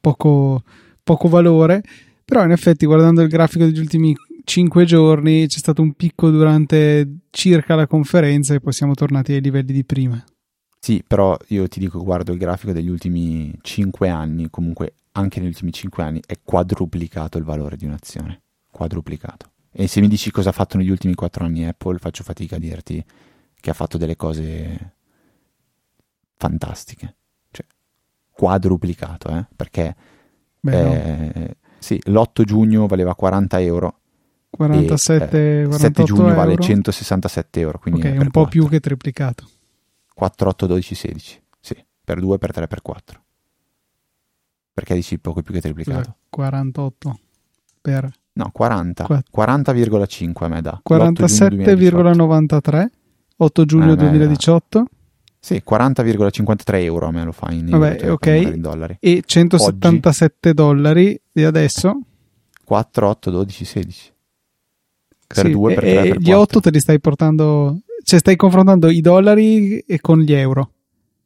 poco, poco valore. Però in effetti guardando il grafico degli ultimi 5 giorni c'è stato un picco durante circa la conferenza e poi siamo tornati ai livelli di prima. Sì, però io ti dico, guardo il grafico degli ultimi 5 anni, comunque anche negli ultimi 5 anni è quadruplicato il valore di un'azione. Quadruplicato. E se mi dici cosa ha fatto negli ultimi 4 anni Apple, faccio fatica a dirti che ha fatto delle cose fantastiche. Cioè, quadruplicato, eh? Perché eh, sì, l'8 giugno valeva 40 euro 47, e, eh, 7 giugno euro. vale 167 euro. Quindi ok, un po' 4. più che triplicato. 4, 8, 12, 16. Sì, per 2, per 3, per 4. Perché dici poco più che triplicato? 48 per... No, 40. 40,5 a me dà. 47,93. 8 giugno eh, 2018. Sì, 40,53 euro a me lo fa in, Vabbè, cioè, ok. In dollari. E 177 Oggi, dollari e adesso? 4, 8, 12, 16 per sì, 2, per 3, per Gli 8 te li stai portando, cioè stai confrontando i dollari con gli euro.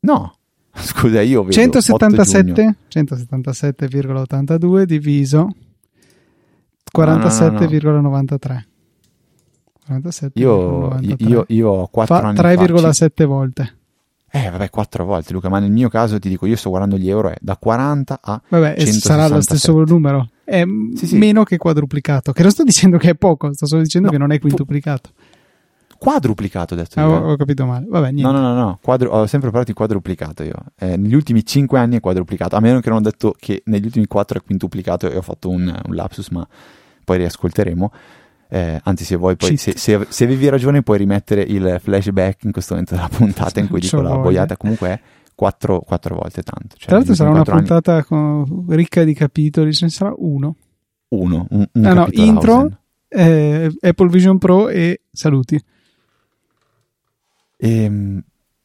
No, scusa, io vedo 177, 177,82 diviso 47,93. 47, io, io, io, ho 4 Fa anni 3,7 volte. Eh, vabbè, 4 volte, Luca, ma nel mio caso ti dico, io sto guardando gli euro, è da 40 a Vabbè, 167. sarà lo stesso numero è sì, sì. meno che quadruplicato. Che non sto dicendo che è poco, sto solo dicendo no, che non è quintuplicato. Quadruplicato, ho detto. Ah, ho, ho, capito male. Vabbè, niente. No, no, no, no. Quadru- ho sempre parlato di quadruplicato io. Eh, negli ultimi 5 anni è quadruplicato. A meno che non ho detto che negli ultimi 4 è quintuplicato e ho fatto un, un lapsus, ma poi riascolteremo. Eh, anzi, se vuoi, poi, se, se, se, avevi ragione, puoi rimettere il flashback in questo momento della puntata in cui dico la boiata. Comunque è quattro, quattro volte tanto. Cioè, Tra l'altro sarà una puntata con, ricca di capitoli, ce ne sarà uno. Uno, un, un ah, no, intro, eh, Apple Vision Pro e saluti. E, ehm,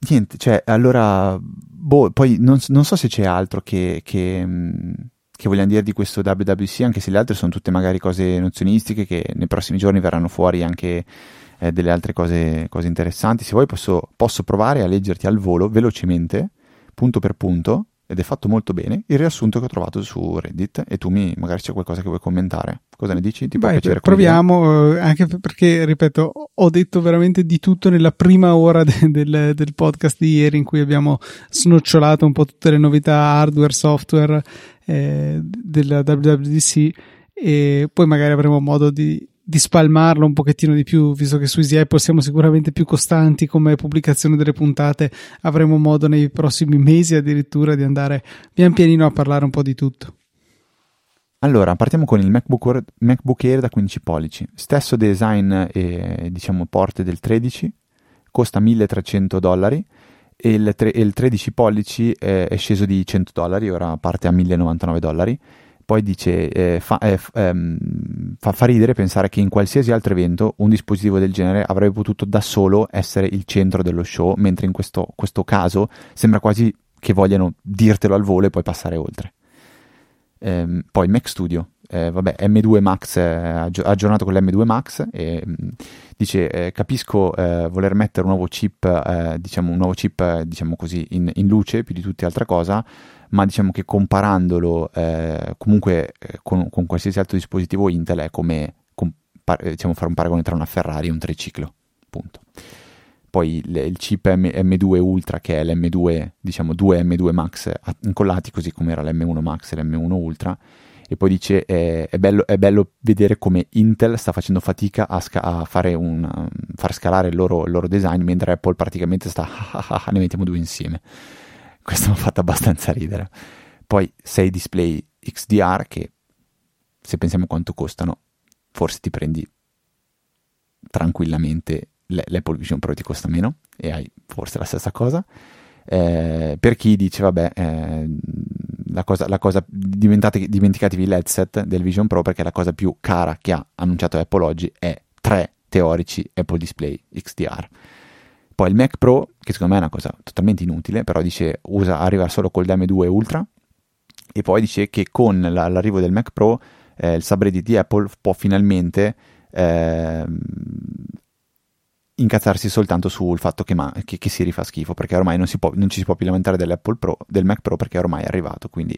niente, cioè, allora, boh, poi non, non, so se c'è altro che, che, mm, che vogliamo dire di questo WWC, anche se le altre sono tutte magari cose nozionistiche che nei prossimi giorni verranno fuori anche eh, delle altre cose, cose, interessanti. Se vuoi posso, posso provare a leggerti al volo velocemente punto per punto, ed è fatto molto bene, il riassunto che ho trovato su Reddit e tu mi, magari c'è qualcosa che vuoi commentare. Cosa ne dici? Ti può Vai, piacere? Proviamo, eh, anche perché, ripeto, ho detto veramente di tutto nella prima ora de- del, del, podcast di ieri in cui abbiamo snocciolato un po' tutte le novità hardware, software eh, della WWDC e poi magari avremo modo di di spalmarlo un pochettino di più, visto che su Easy Apple siamo sicuramente più costanti come pubblicazione delle puntate, avremo modo nei prossimi mesi addirittura di andare pian pianino a parlare un po' di tutto. Allora, partiamo con il MacBook Air, MacBook Air da 15 pollici, stesso design e diciamo porte del 13, costa 1300 dollari il, tre, il 13 pollici è, è, sceso di 100 dollari, ora parte a 1099 dollari Poi dice, eh, fa, eh, ehm, fa, fa, ridere pensare che in qualsiasi altro evento un dispositivo del genere avrebbe potuto da solo essere il centro dello show, mentre in questo, questo caso sembra quasi che vogliano dirtelo al volo e poi passare oltre. Ehm, poi Mac Studio, eh, vabbè, M2 Max, eh, aggiornato con l'M2 Max, e, mm, dice eh, capisco eh, voler mettere un nuovo chip, eh, diciamo un nuovo chip, eh, diciamo così, in, in, luce più di tutti altra cosa, ma diciamo che comparandolo comunque con, con, qualsiasi altro dispositivo Intel è come compar- diciamo, fare un paragone tra una Ferrari e un triciclo, punto poi il, il chip M, M2 Ultra che è l'M2, diciamo 2 M2 Max incollati così come era l'M1 Max e l'M1 Ultra. E poi dice eh, è, bello, è, bello, vedere come Intel sta facendo fatica a, sca- a un, um, far scalare il loro, il loro, design mentre Apple praticamente sta ne mettiamo due insieme. Questo mi ha fatto abbastanza ridere. Poi 6 display XDR che se pensiamo quanto costano forse ti prendi tranquillamente l'Apple Vision Pro ti costa meno e hai forse la stessa cosa eh, per chi dice vabbè eh, la cosa, la cosa dimenticatevi l'headset del Vision Pro perché la cosa più cara che ha annunciato Apple oggi è tre teorici Apple Display XDR. Poi il Mac Pro, che secondo me è una cosa totalmente inutile, però dice usa, arriva solo col DM2 Ultra e poi dice che con l'arrivo del Mac Pro eh, il subreddit di Apple può finalmente eh, incazzarsi soltanto sul fatto che, ma, che, che Siri fa schifo, perché ormai non, può, non, ci si può più lamentare Pro, del Mac Pro perché ormai è arrivato, quindi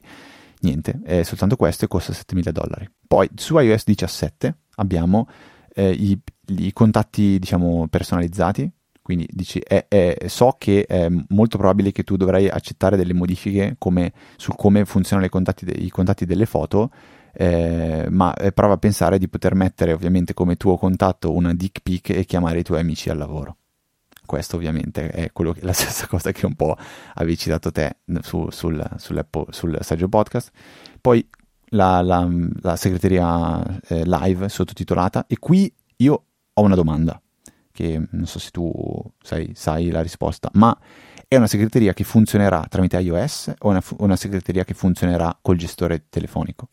niente, è soltanto questo e costa 7000 dollari. Poi su iOS 17 abbiamo eh, i, i, contatti, diciamo, personalizzati, quindi dici, è, è, so che è molto probabile che tu dovrai accettare delle modifiche come, su come funzionano contatti de, i contatti delle foto, eh, ma eh, prova a pensare di poter mettere ovviamente come tuo contatto una dick pic e chiamare i tuoi amici al lavoro. Questo ovviamente è che, la stessa cosa che un po' avevi citato te su, sul, sul saggio podcast. Poi la, la, la segreteria eh, live sottotitolata e qui io ho una domanda che non so se tu sai, sai la risposta, ma è una segreteria che funzionerà tramite iOS o una, una segreteria che funzionerà col gestore telefonico?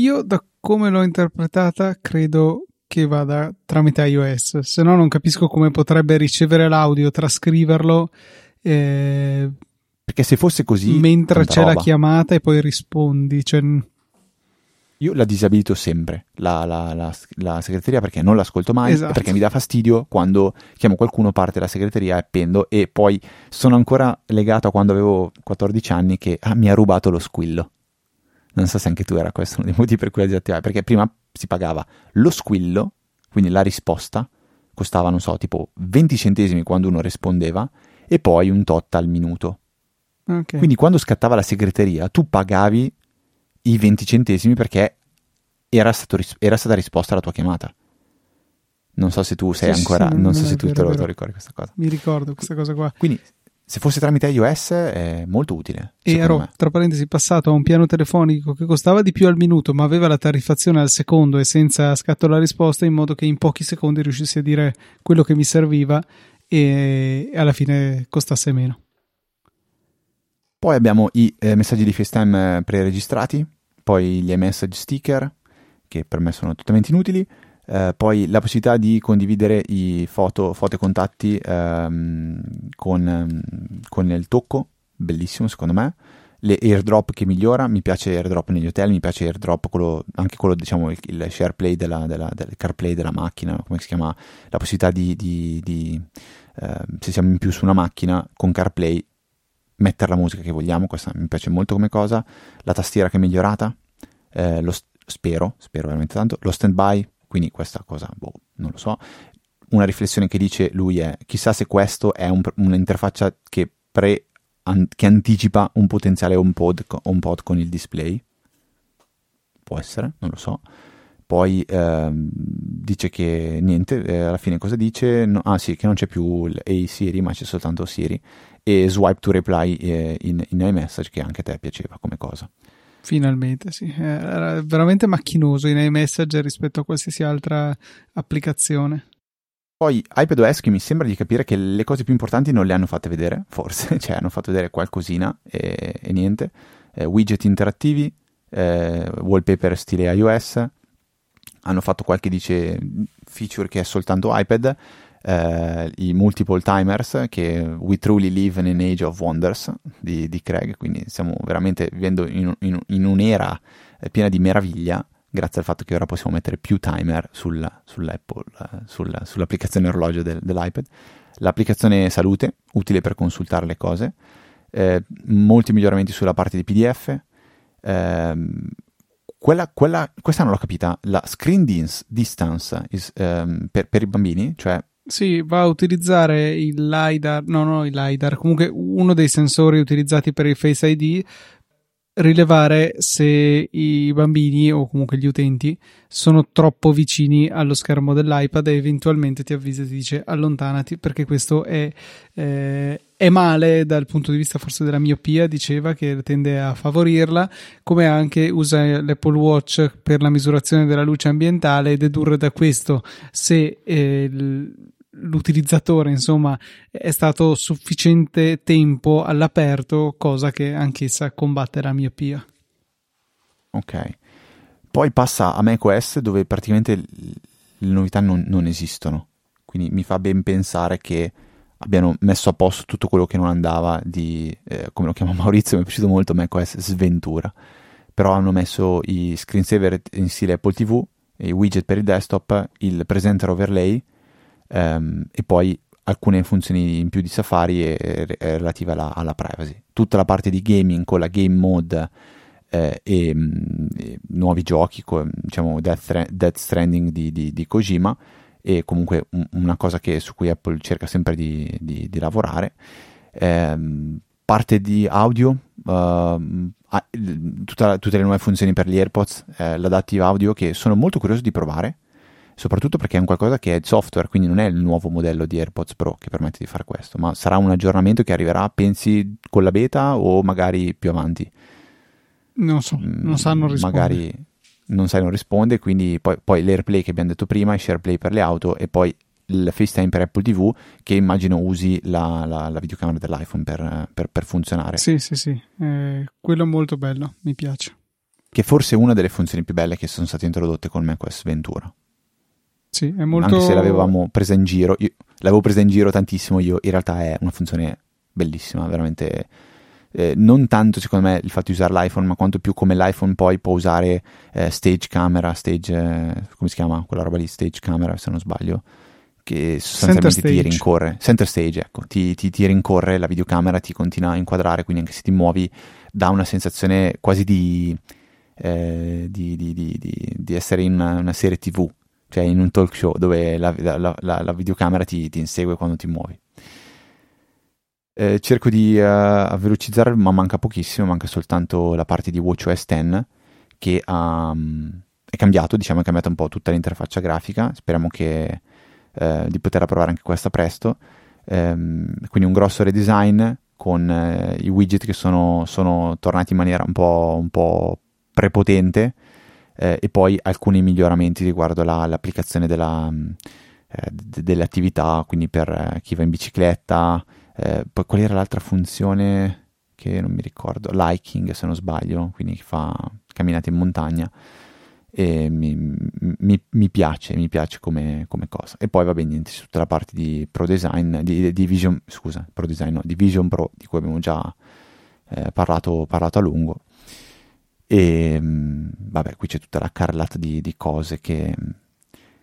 Io, da come l'ho interpretata, credo che vada tramite iOS, se no non capisco come potrebbe ricevere l'audio, trascriverlo. Eh, Perché se fosse così. Mentre c'è roba. la chiamata e poi rispondi. Cioè... Io la disabilito sempre, la, la, la, la, segreteria, perché non l'ascolto mai, esatto. perché mi dà fastidio quando chiamo qualcuno, parte la segreteria, appendo e poi sono ancora legato a quando avevo 14 anni che ah, mi ha rubato lo squillo. Non so se anche tu era questo uno dei motivi per cui la disattivai, perché prima si pagava lo squillo, quindi la risposta, costava, non so, tipo 20 centesimi quando uno rispondeva e poi un tot al minuto. Okay. Quindi quando scattava la segreteria tu pagavi i 20 centesimi perché era, ris- era stata risposta alla tua chiamata. Non so se tu sei sì, ancora, sì, non, non so se tu vero, te lo ricordi questa cosa. Mi ricordo questa cosa qua. Quindi se fosse tramite iOS è molto utile. E ero, me. tra parentesi, passato a un piano telefonico che costava di più al minuto, ma aveva la tariffazione al secondo e senza scatto la risposta, in modo che in pochi secondi riuscissi a dire quello che mi serviva e alla fine costasse meno. Poi abbiamo i eh, messaggi di FaceTime preregistrati, poi gli iMessage sticker, che per me sono totalmente inutili, eh, poi la possibilità di condividere i foto, foto e contatti ehm, con, ehm, con, il tocco, bellissimo secondo me. Le airdrop che migliora, mi piace airdrop negli hotel, mi piace airdrop quello, anche quello, diciamo, il, il shareplay della, della, del CarPlay della macchina, come si chiama, la possibilità di, di, di eh, se siamo in più su una macchina con CarPlay, mettere la musica che vogliamo, questa mi piace molto come cosa, la tastiera che è migliorata, eh, lo spero, spero veramente tanto, lo standby quindi questa cosa, boh, non lo so. Una riflessione che dice lui è, chissà se questo è un, un'interfaccia che, pre, an, che anticipa un potenziale HomePod, HomePod con il display. Può essere, non lo so. Poi ehm, dice che niente, eh, alla fine cosa dice? No, ah sì, che non c'è più l'A Siri, ma c'è soltanto Siri. E swipe to reply eh, in, in iMessage, che anche a te piaceva come cosa. Finalmente, sì. Era veramente macchinoso in iMessage rispetto a qualsiasi altra applicazione. Poi iPadOS che mi sembra di capire che le cose più importanti non le hanno fatte vedere, forse, cioè hanno fatto vedere qualcosina e, e niente. Eh, widget interattivi, eh, wallpaper stile iOS, hanno fatto qualche dice, feature che è soltanto iPad, eh, i multiple timers che We Truly Live in an Age of Wonders di, di Craig, quindi stiamo veramente vivendo in, in, in un'era piena di meraviglia grazie al fatto che ora possiamo mettere più timer sul, sull'Apple, eh, sul, sull'applicazione orologio del, dell'iPad. L'applicazione salute, utile per consultare le cose, eh, molti miglioramenti sulla parte di PDF. Eh, quella, quella, questa non l'ho capita, la screen distance is, um, per, per, i bambini, cioè sì, va a utilizzare il LiDAR, no, no, il LiDAR, comunque uno dei sensori utilizzati per il Face ID rilevare se i bambini o comunque gli utenti sono troppo vicini allo schermo dell'iPad e eventualmente ti avvisa e ti dice allontanati perché questo è, eh, è male dal punto di vista forse della miopia, diceva che tende a favorirla, come anche usa l'Apple Watch per la misurazione della luce ambientale e dedurre da questo se eh, l'utilizzatore insomma è stato sufficiente tempo all'aperto cosa che anch'essa combatte la miopia. Ok. Poi passa a macOS dove praticamente le novità non, non esistono. Quindi mi fa ben pensare che abbiano messo a posto tutto quello che non andava di, eh, come lo chiama Maurizio, mi è piaciuto molto macOS sventura, però hanno messo i screensaver in stile Apple TV, i widget per il desktop, il presenter overlay, um, e poi alcune funzioni in più di Safari e, e, relative alla, alla, privacy. Tutta la parte di gaming con la game mode eh, e, mm, e, nuovi giochi, con, diciamo Death, Death Stranding di, di, di, Kojima, e comunque un, una cosa che, su cui Apple cerca sempre di, di, di lavorare. Eh, parte di audio, uh, tutta, tutte le nuove funzioni per gli AirPods, eh, l'adaptive audio che sono molto curioso di provare soprattutto perché è un qualcosa che è software, quindi non è il nuovo modello di AirPods Pro che permette di fare questo, ma sarà un aggiornamento che arriverà, pensi, con la beta o magari più avanti? Non so, mm, non sanno rispondere. Magari non sai, non risponde, quindi poi, poi l'AirPlay che abbiamo detto prima, il SharePlay per le auto e poi il FaceTime per Apple TV che immagino usi la, la, la videocamera dell'iPhone per, per, per, funzionare. Sì, sì, sì, eh, quello è molto bello, mi piace. Che forse è una delle funzioni più belle che sono state introdotte con macOS Ventura. Sì, è molto... Anche se l'avevamo presa in giro, io, l'avevo presa in giro tantissimo io, in realtà è una funzione bellissima, veramente... Eh, non tanto secondo me il fatto di usare l'iPhone, ma quanto più come l'iPhone poi può usare eh, stage camera, stage, eh, come si chiama quella roba lì, stage camera se non sbaglio, che sostanzialmente ti rincorre, center stage, ecco, ti, ti, ti, rincorre la videocamera, ti continua a inquadrare, quindi anche se ti muovi dà una sensazione quasi di, eh, di, di, di essere in una, una serie tv, cioè in un talk show dove la, la, la, la videocamera ti, ti, insegue quando ti muovi. Eh, cerco di uh, velocizzare, ma manca pochissimo, manca soltanto la parte di WatchOS 10 che um, è cambiato, diciamo è cambiata un po' tutta l'interfaccia grafica, speriamo che, uh, di poterla provare anche questa presto. Um, quindi un grosso redesign con uh, i widget che sono, sono, tornati in maniera un po', un po prepotente eh, e poi alcuni miglioramenti riguardo la, l'applicazione della, mm, eh, d- delle attività, quindi per eh, chi va in bicicletta, eh, poi qual era l'altra funzione che non mi ricordo, liking se non sbaglio, quindi chi fa camminate in montagna e mi, mi, mi, piace, mi piace come, come, cosa. E poi va bene, niente, tutta la parte di Pro Design, di, di Vision, scusa, Pro Design, no, di Vision Pro, di cui abbiamo già eh, parlato, parlato, a lungo. E mm, vabbè, qui c'è tutta la carrellata di, di cose che,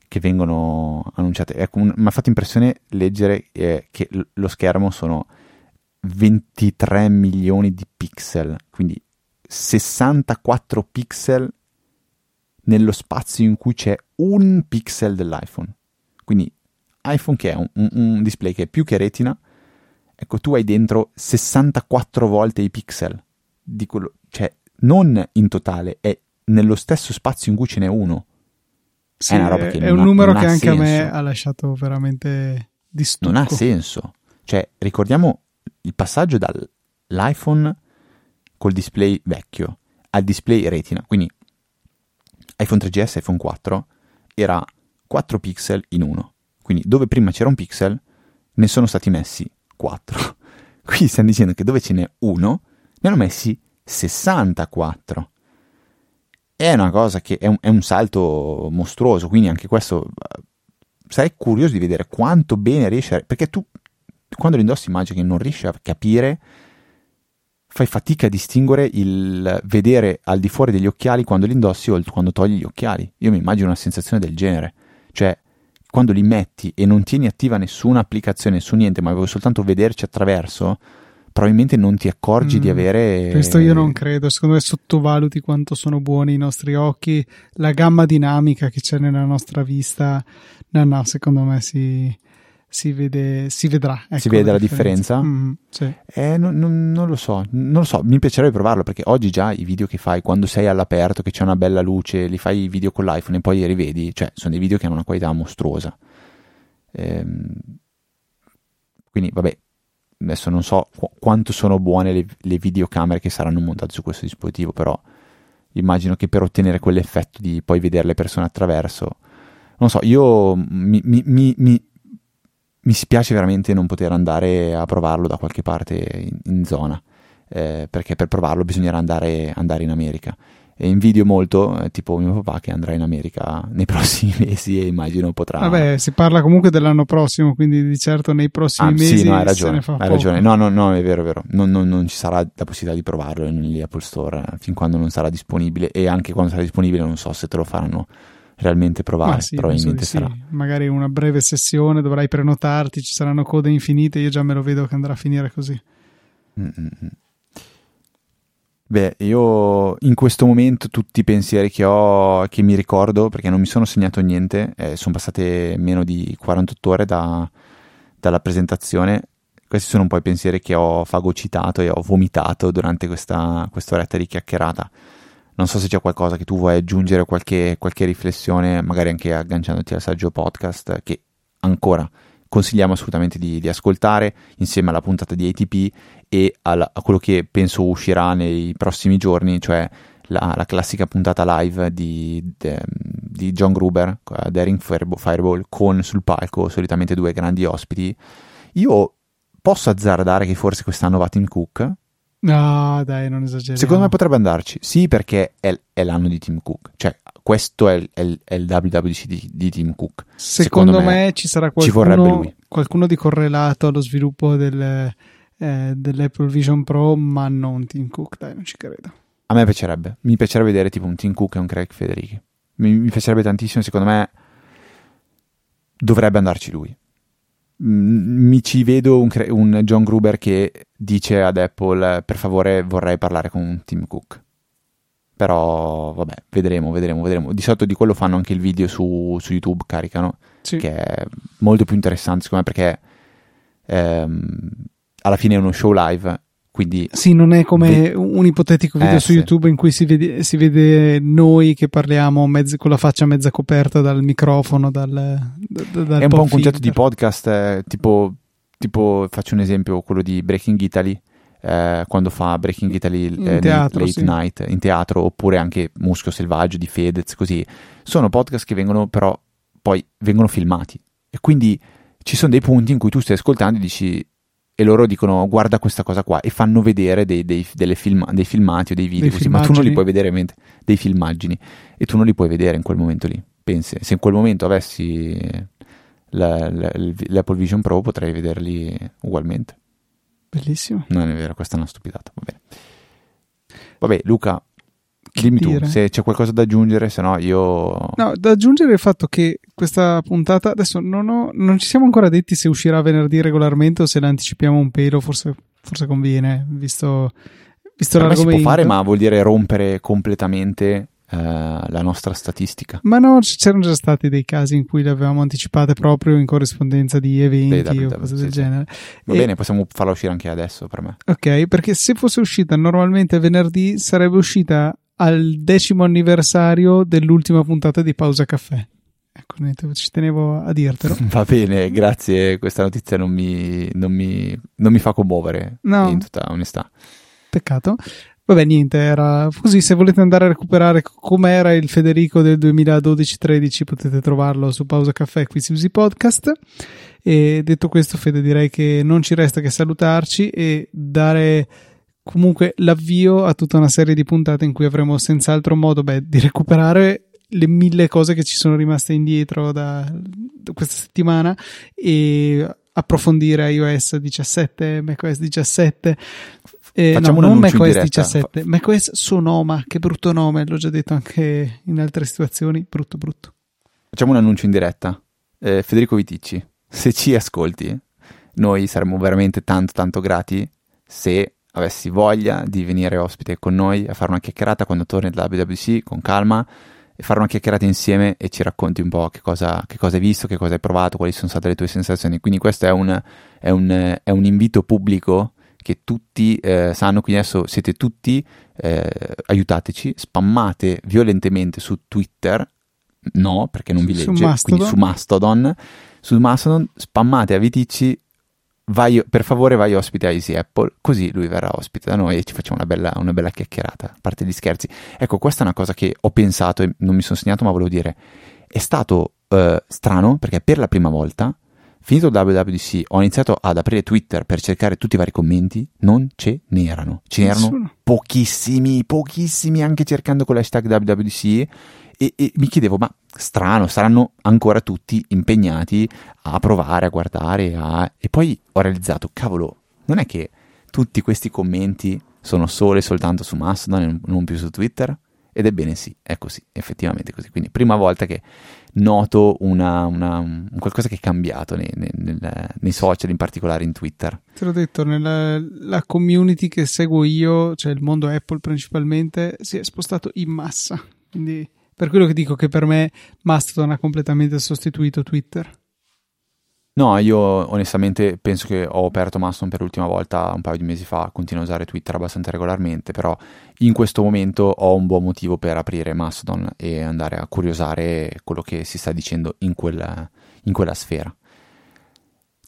che, vengono annunciate. Ecco, mi ha fatto impressione leggere eh, che lo schermo sono 23 milioni di pixel, quindi 64 pixel nello spazio in cui c'è un pixel dell'iPhone. Quindi iPhone che è un, un display che è più che retina, ecco tu hai dentro 64 volte i pixel di quello, cioè non in totale, è nello stesso spazio in cui ce n'è uno. Sì, è una roba che è un ha, numero che anche senso. a me ha lasciato veramente di stucco. Non ha senso. Cioè, ricordiamo il passaggio dall'iPhone col display vecchio al display retina, quindi iPhone 3GS, iPhone 4 era 4 pixel in uno. Quindi dove prima c'era un pixel ne sono stati messi 4. Qui stiamo dicendo che dove ce n'è uno ne hanno messi 64. è una cosa che è un, è un salto mostruoso, quindi anche questo sarei curioso di vedere quanto bene riesce a... perché tu quando lo indossi immagini che non riesci a capire fai fatica a distinguere il vedere al di fuori degli occhiali quando li indossi o quando togli gli occhiali. Io mi immagino una sensazione del genere. Cioè, quando li metti e non tieni attiva nessuna applicazione su niente, ma vuoi soltanto vederci attraverso, probabilmente non ti accorgi mm, di avere. Questo io non credo. Secondo me sottovaluti quanto sono buoni i nostri occhi, la gamma dinamica che c'è nella nostra vista. No, no, secondo me si si, vede, si vedrà. Ecco, si vede la differenza? differenza? Mm, sì. eh, non, non, non, lo so, non lo so, mi piacerebbe provarlo perché oggi già i video che fai quando sei all'aperto, che c'è una bella luce, li fai i video con l'iPhone e poi li rivedi, cioè sono dei video che hanno una qualità mostruosa. Ehm, quindi vabbè, adesso non so qu- quanto sono buone le, le videocamere che saranno montate su questo dispositivo, però immagino che per ottenere quell'effetto di poi vedere le persone attraverso non so, io mi, mi, mi, mi spiace veramente non poter andare a provarlo da qualche parte in, in zona, eh, perché per provarlo bisognerà andare, andare in America. E invidio molto, eh, tipo mio papà, che andrà in America nei prossimi mesi e immagino potrà. Vabbè, si parla comunque dell'anno prossimo, quindi di certo nei prossimi ah, mesi. Sì, no, hai ragione. hai ragione. No, no, no, è vero, è vero. Non, non, non ci sarà la possibilità di provarlo negli Apple Store eh, fin quando non sarà disponibile. E anche quando sarà disponibile, non so se te lo faranno realmente provare. Sì, probabilmente sì. sarà. Magari una breve sessione, dovrai prenotarti, ci saranno code infinite. Io già me lo vedo che andrà a finire così. Mm-hmm. Beh, io in questo momento tutti i pensieri che ho, che mi ricordo, perché non mi sono segnato niente, eh, sono passate meno di 48 ore da, dalla presentazione. Questi sono un po' i pensieri che ho fagocitato e ho vomitato durante questa oretta di chiacchierata. Non so se c'è qualcosa che tu vuoi aggiungere, qualche, qualche riflessione, magari anche agganciandoti al saggio podcast, che ancora consigliamo assolutamente di, di, ascoltare insieme alla puntata di ATP e alla, a quello che penso uscirà nei prossimi giorni, cioè la, la classica puntata live di, de, di John Gruber, uh, Daring Fireball, con sul palco solitamente due grandi ospiti. Io posso azzardare che forse quest'anno va Tim Cook, No, dai, non esageriamo. Secondo me potrebbe andarci. Sì, perché è, è l'anno di Tim Cook. Cioè, questo è il, è il, è il WWDC di, di, Tim Cook. Secondo, Secondo me, me, ci sarà qualcuno, ci qualcuno di correlato allo sviluppo del, eh, dell'Apple Vision Pro, ma non Tim Cook, dai, non ci credo. A me piacerebbe. Mi piacerebbe vedere tipo un Tim Cook e un Craig Federici. Mi, mi piacerebbe tantissimo. Secondo me dovrebbe andarci lui. Mm, mi ci vedo un, un, John Gruber che dice ad Apple per favore vorrei parlare con Tim Cook però vabbè vedremo vedremo vedremo di solito di quello fanno anche il video su, su YouTube caricano sì. che è molto più interessante secondo me perché ehm, alla fine è uno show live quindi sì, non è come un ipotetico video eh, su. YouTube in cui si vede, si vede noi che parliamo mezz- con la faccia mezza coperta dal microfono. Dal, da, dal è un po' un concetto di podcast, eh, tipo, tipo, faccio un esempio, quello di Breaking Italy. Eh, quando fa Breaking Italy eh, teatro, Late sì. Night in teatro oppure anche Muschio Selvaggio di Fedez così sono podcast che vengono però poi vengono filmati e quindi ci sono dei punti in cui tu stai ascoltando e dici e loro dicono guarda questa cosa qua. E fanno vedere dei, dei, film, dei filmati o dei video così, ma tu non li puoi vedere dei filmaggini e tu non li puoi vedere in quel momento lì pensi. Se in quel momento avessi la, la, l'Apple Vision Pro potrei vederli ugualmente. Bellissimo. Non è vero questa è una stupidata va bene. Vabbè Luca Dimmi tu se c'è qualcosa da aggiungere, se no io. No, da aggiungere il fatto che questa puntata adesso non, ho, non ci siamo ancora detti se uscirà venerdì regolarmente o se la anticipiamo un pelo, forse, forse conviene, visto, visto l'argomento. si può fare, ma vuol dire rompere completamente uh, la nostra statistica. Ma no, c'erano già stati dei casi in cui le avevamo anticipate proprio in corrispondenza di eventi Beh, o cose sì, del sì. genere. Va e... bene, possiamo farla uscire anche adesso per me. Ok, perché se fosse uscita normalmente venerdì sarebbe uscita al decimo anniversario dell'ultima puntata di Pausa Caffè. Ecco, niente, ci tenevo a dirtelo. Va bene, grazie. Questa notizia non mi, non mi, non mi fa commuovere, no. in tutta onestà. Peccato. Vabbè, niente, era così. Se volete andare a recuperare com'era il Federico del 2012-13, potete trovarlo su Pausa Caffè qui su Easy Podcast. E detto questo, Fede, direi che non ci resta che salutarci e dare comunque l'avvio a tutta una serie di puntate in cui avremo senz'altro modo beh, di recuperare le mille cose che ci sono rimaste indietro da, da questa settimana e approfondire iOS 17, macOS 17. Eh, no, non macOS 17, macOS Sonoma, che brutto nome, l'ho già detto anche in altre situazioni, brutto brutto. Facciamo un annuncio in diretta. Eh, Federico Viticci, se ci ascolti, noi saremmo veramente tanto tanto grati se avessi voglia di venire ospite con noi a fare una chiacchierata quando torni da WWC con calma e fare una chiacchierata insieme e ci racconti un po' che cosa, che cosa, hai visto, che cosa hai provato, quali sono state le tue sensazioni. Quindi questo è un, è un, è un invito pubblico che tutti eh, sanno, quindi adesso siete tutti, eh, aiutateci, spammate violentemente su Twitter, no perché non vi legge, su quindi su Mastodon, su Mastodon spammate a Viticci vai, per favore vai ospite a Easy Apple, così lui verrà ospite da noi e ci facciamo una bella, una bella chiacchierata, a parte gli scherzi. Ecco, questa è una cosa che ho pensato e non mi sono segnato, ma volevo dire. È stato uh, strano perché per la prima volta, finito il WWDC, ho iniziato ad aprire Twitter per cercare tutti i vari commenti, non ce n'erano. Ce n'erano pochissimi, pochissimi, anche cercando con l'hashtag WWDC e, e, mi chiedevo, ma strano, saranno ancora tutti impegnati a provare, a guardare, a... e poi ho realizzato, cavolo, non è che tutti questi commenti sono solo e soltanto su Mastodon e non più su Twitter? Ed ebbene sì, è così, effettivamente così. Quindi prima volta che noto una, una, un qualcosa che è cambiato nei, nei, nei, social, in particolare in Twitter. Te l'ho detto, nella community che seguo io, cioè il mondo Apple principalmente, si è spostato in massa. Quindi per quello che dico che per me Mastodon ha completamente sostituito Twitter. No, io onestamente penso che ho aperto Mastodon per l'ultima volta un paio di mesi fa, continuo a usare Twitter abbastanza regolarmente, però in questo momento ho un buon motivo per aprire Mastodon e andare a curiosare quello che si sta dicendo in quella, in quella sfera.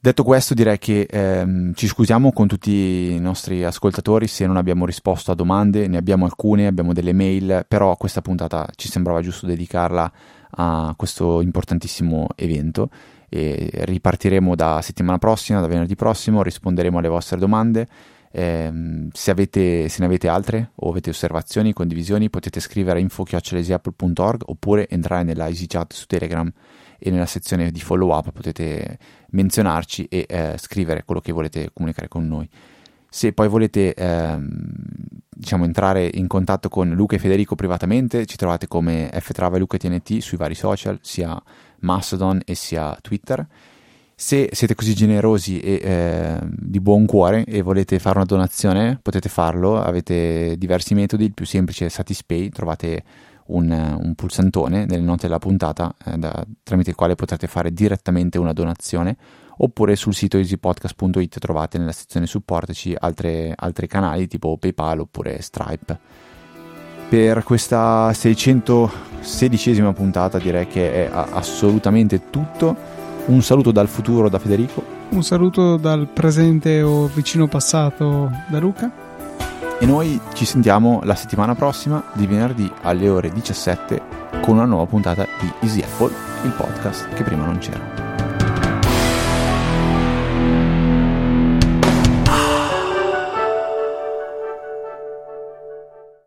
Detto questo, direi che ehm, ci scusiamo con tutti i nostri ascoltatori se non abbiamo risposto a domande, ne abbiamo alcune, abbiamo delle mail, però questa puntata ci sembrava giusto dedicarla a questo importantissimo evento e ripartiremo da settimana prossima, da venerdì prossimo, risponderemo alle vostre domande. Eh, se, avete, se, ne avete altre o avete osservazioni, condivisioni, potete scrivere a info.apple.org oppure entrare nella EasyChat su Telegram e nella sezione di follow up potete menzionarci e eh, scrivere quello che volete comunicare con noi. Se poi volete ehm, diciamo, entrare in contatto con Luca e Federico privatamente, ci trovate come ftrava Luca TNT sui vari social, sia Mastodon e sia Twitter. Se siete così generosi e eh, di buon cuore e volete fare una donazione, potete farlo. Avete diversi metodi. Il più semplice è Satispay, trovate un, un pulsantone nelle note della puntata eh, da, tramite il quale potrete fare direttamente una donazione oppure sul sito easypodcast.it trovate nella sezione supportaci altre, altri canali tipo PayPal oppure Stripe. Per questa 616esima puntata direi che è assolutamente tutto. Un saluto dal futuro da Federico. Un saluto dal presente o vicino passato da Luca e noi ci sentiamo la settimana prossima di venerdì alle ore 17 con una nuova puntata di Easy Apple, il podcast che prima non c'era.